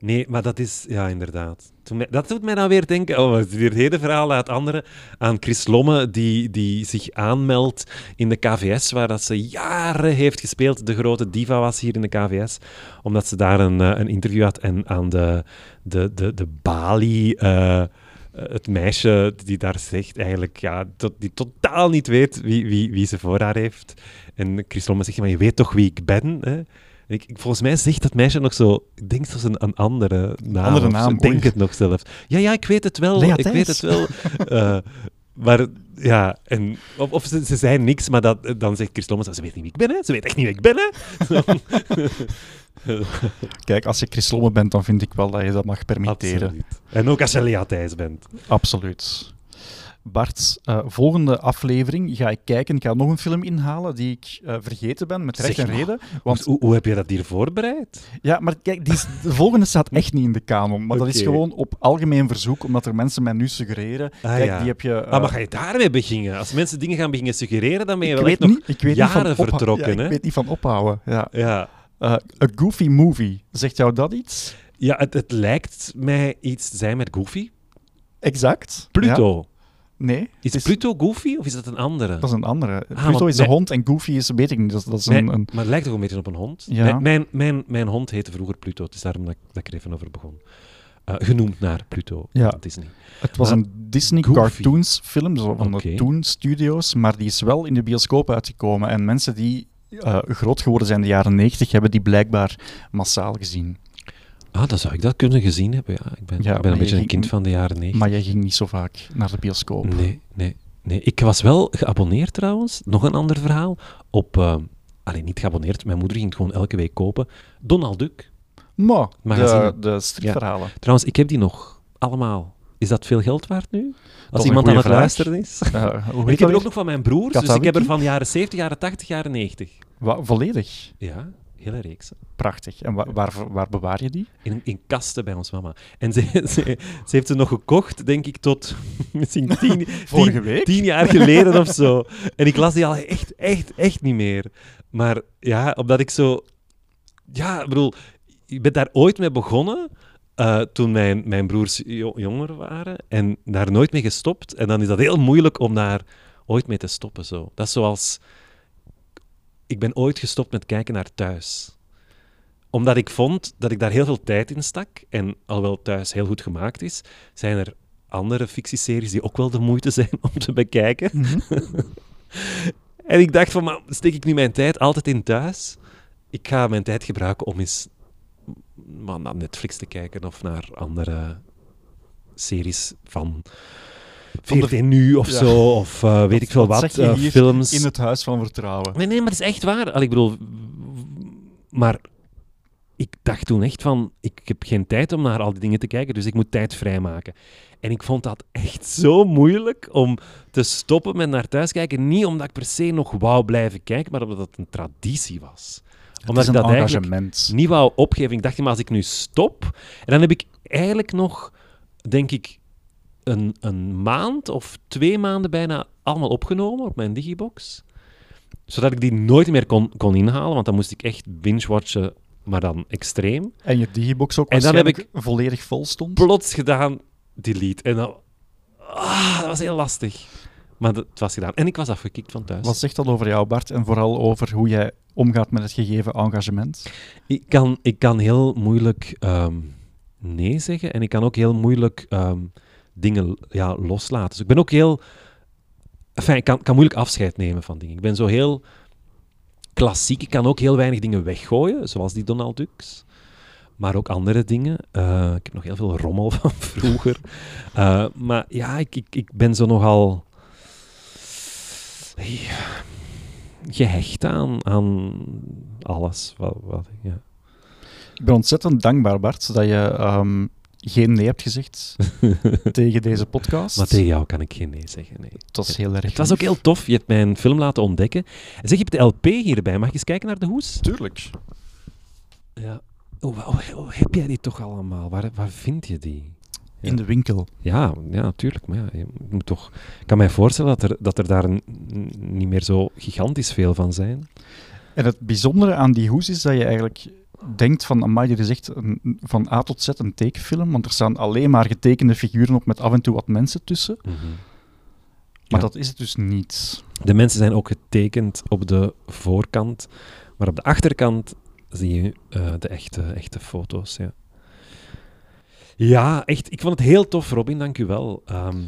Nee, maar dat is, ja, inderdaad. Toen dat doet mij dan weer denken, oh, het is weer het hele verhaal na het andere, aan Chris Lomme, die, die zich aanmeldt in de KVS, waar dat ze jaren heeft gespeeld. De grote diva was hier in de KVS, omdat ze daar een, eh, een interview had en aan de, de, de, de balie... eh, het meisje die daar zegt, eigenlijk, ja, tot, die totaal niet weet wie, wie, wie ze voor haar heeft. En Chris Lomme zegt, maar je weet toch wie ik ben? Hè? Ik, ik- volgens mij zegt dat meisje nog zo, ik denk zelfs een, een andere naam. Andere naam, Ik denk het nog zelf. Ja, ja, ik weet het wel. Lea ik weet het wel. [laughs] Eh, maar ja, en, of, of ze, ze zei niks, maar dat, dan zegt Chris ze weet niet wie ik ben, hè? Ze weet echt niet wie ik ben, hè? [laughs] [laughs] Kijk, als je Chris Lomme bent, dan vind ik wel dat je dat mag permitteren. Absoluut. En ook als je Lea Thijs bent. Absoluut. Bart, eh, volgende aflevering ga ik kijken. Ik ga nog een film inhalen die ik eh, vergeten ben, met recht en maar. reden. Want, hoe, hoe heb je dat hier voorbereid? ja, maar kijk, die is- de volgende staat echt niet in de kanon. Maar dat is gewoon op algemeen verzoek, omdat er mensen mij nu suggereren. Ah, kijk, ja. die heb je... eh, Ah, maar ga je daarmee beginnen? Als mensen dingen gaan beginnen suggereren, dan ben je ik wel nog... ik weet jaren niet van vertrokken, ja? Ik weet niet van ophouden. Ja. Ja, Eh, A Goofy Movie. Zegt jou dat iets? ja het, het lijkt mij iets te zijn met Goofy. Exact. Pluto. Ja. Nee. Is het Pluto Goofy of is dat een andere? Dat is een andere. Ah, Pluto is een mijn- hond en Goofy is, weet ik niet, dat, dat is Mijn- een... een Maar het lijkt toch een beetje op een hond? Ja. Mijn, mijn, mijn, mijn hond heette vroeger Pluto. Het is daarom dat ik, dat ik er even over begon. Eh, genoemd naar Pluto Ja. Disney. Het was Maar- een Disney Goofy. Cartoons film zo van de Toon Studios, maar die is wel in de bioscoop uitgekomen. En mensen die eh, groot geworden zijn in de jaren 90 hebben die blijkbaar massaal gezien. Ah, dan zou ik dat kunnen gezien hebben. Ja, ik ben, Ja, ik ben een beetje je een kind van de jaren 90. Maar jij ging niet zo vaak naar de bioscoop. Nee, nee, nee. Ik was wel geabonneerd trouwens. Nog een ander verhaal. Op, eh alleen niet geabonneerd. Mijn moeder ging het gewoon elke week kopen. Donald Duck. Maar de, de stripverhalen. Trouwens, ik heb die nog allemaal. Is dat veel geld waard nu? Als iemand aan het luisteren is. [laughs] Hoe ik heb er ook nog van mijn broers. Dus ik heb er van jaren 70, jaren 80, jaren 90. Wa- volledig. Ja, hele reeks. Prachtig. En wa- waar, waar bewaar je die? In, in kasten bij ons mama. En ze, [laughs] ze, ze heeft ze nog gekocht, denk ik, tot [laughs] misschien tien, Vorige tien, week? tien jaar geleden of zo. En ik las die al echt, echt, echt niet meer. Maar ja, omdat ik zo... Ja, ik bedoel, ik ben daar ooit mee begonnen eh, toen mijn, mijn broers jo- jonger waren. En daar nooit mee gestopt. En dan is dat heel moeilijk om daar ooit mee te stoppen. Zo. Dat is zoals... Ik ben ooit gestopt met kijken naar thuis omdat ik vond dat ik daar heel veel tijd in stak. En alhoewel thuis heel goed gemaakt is, zijn er andere fictieseries die ook wel de moeite zijn [laughs] om te bekijken. [laughs] en ik dacht van, maar steek ik nu mijn tijd altijd in thuis? Ik ga mijn tijd gebruiken om eens maar naar Netflix te kijken of naar andere series van Van de- 14 nu of Ja. zo, of eh, weet ik veel wat eh, films. In het Huis van Vertrouwen. Nee, nee, maar dat is echt waar. Al, ik bedoel, maar ik dacht toen echt van, ik heb geen tijd om naar al die dingen te kijken, dus ik moet tijd vrijmaken. En ik vond dat echt zo moeilijk om te stoppen met naar thuis kijken. Niet omdat ik per se nog wou blijven kijken, maar omdat het een traditie was. Omdat ik dat eigenlijk niet wou opgeven. Ik dacht, maar als ik nu stop... En dan heb ik eigenlijk nog, denk ik, een, een maand of twee maanden bijna allemaal opgenomen op mijn digibox. Zodat ik die nooit meer kon, kon inhalen, want dan moest ik echt binge-watchen, maar dan extreem. En je digibox ook En dan heb waarschijnlijk volledig vol stond. Plots gedaan, delete. En dan... Ah, dat was heel lastig. Maar dat, het was gedaan. En ik was afgekikt van thuis. Wat zegt dat over jou, Bart? En vooral over hoe jij omgaat met het gegeven engagement? Ik, kan, ik kan heel moeilijk ehm, nee zeggen. En ik kan ook heel moeilijk ehm, dingen ja, loslaten. Dus ik ben ook heel... Enfin, ik kan, kan moeilijk afscheid nemen van dingen. Ik ben zo heel klassiek. Ik kan ook heel weinig dingen weggooien, zoals die Donald Ducks. Maar ook andere dingen. Eh, ik heb nog heel veel rommel [laughs] van vroeger. Eh, maar ja, ik, ik, ik ben zo nogal ja, gehecht aan, aan alles. Wat, wat, ja. Ik ben ontzettend dankbaar, Bart, dat je ehm, geen nee hebt gezegd [laughs] tegen deze podcast. Maar tegen jou kan ik geen nee zeggen. Nee. Het was heel erg Het was ook heel tof. Je hebt mij een film laten ontdekken. En zeg, je hebt de LP hierbij. Mag je eens kijken naar de hoes? Tuurlijk. Ja. Oh, wa- oh, oh, heb jij die toch allemaal? Waar, waar vind je die? In de winkel. Ja, ja, natuurlijk. Maar ja, je moet toch... Ik kan mij voorstellen dat er, dat er daar niet meer zo gigantisch veel van zijn. En het bijzondere aan die hoes is dat je eigenlijk denkt van, amai, dit is echt een, van A tot Z een tekenfilm, want er staan alleen maar getekende figuren op met af en toe wat mensen tussen. Maar Ja. dat is het dus niet. De mensen zijn ook getekend op de voorkant, maar op de achterkant zie je eh, de echte, echte foto's. Ja. Ja, echt. Ik vond het heel tof, Robin. Dank u wel. Ehm,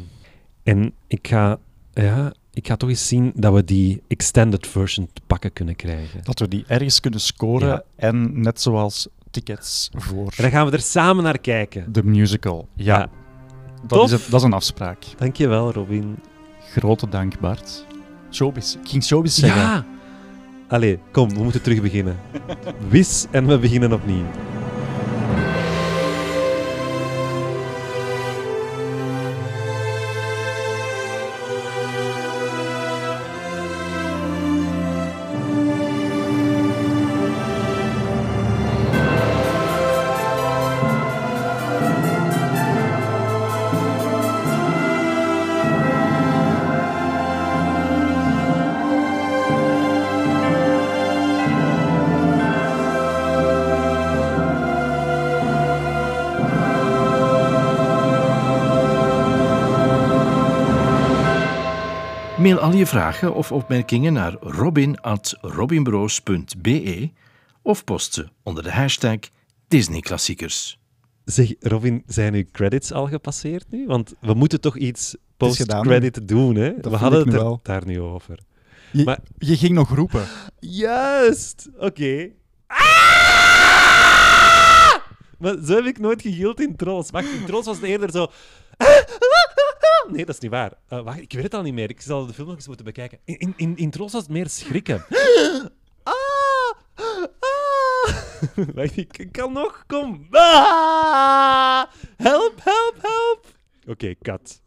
en ik ga, ja, ik ga toch eens zien dat we die extended version te pakken kunnen krijgen. Dat we die ergens kunnen scoren Ja. en net zoals tickets voor En dan gaan we er samen naar kijken. de musical. Ja, Ja. Dat, Tof. is het, dat is een afspraak. Dank je wel, Robin. Grote dank, Bart. Showbiz. Ik ging showbiz zeggen. Ja! Allee, kom, we moeten terug beginnen. [laughs] Wis en we beginnen opnieuw. Al je vragen of opmerkingen naar robin.robinbroos.be of post ze onder de hashtag Disney-klassiekers. Zeg, Robin, zijn uw credits al gepasseerd nu? Want we moeten toch iets post-credit doen, hè? we hadden het er daar nu over. Je, Maar- je ging nog roepen. [laughs] Juist! Oké. Ah! Maar zo heb ik nooit gegild in Trolls. Wacht, in Trolls was het eerder zo... [laughs] Nee, dat is niet waar. Eh, wacht, ik weet het al niet meer. Ik zal de film nog eens moeten bekijken. In, in, in, was het meer schrikken. [gasps] Ah! Ah! [laughs] Wacht, ik ik kan nog. Kom. Ah! Help, help, help. Oké, kat.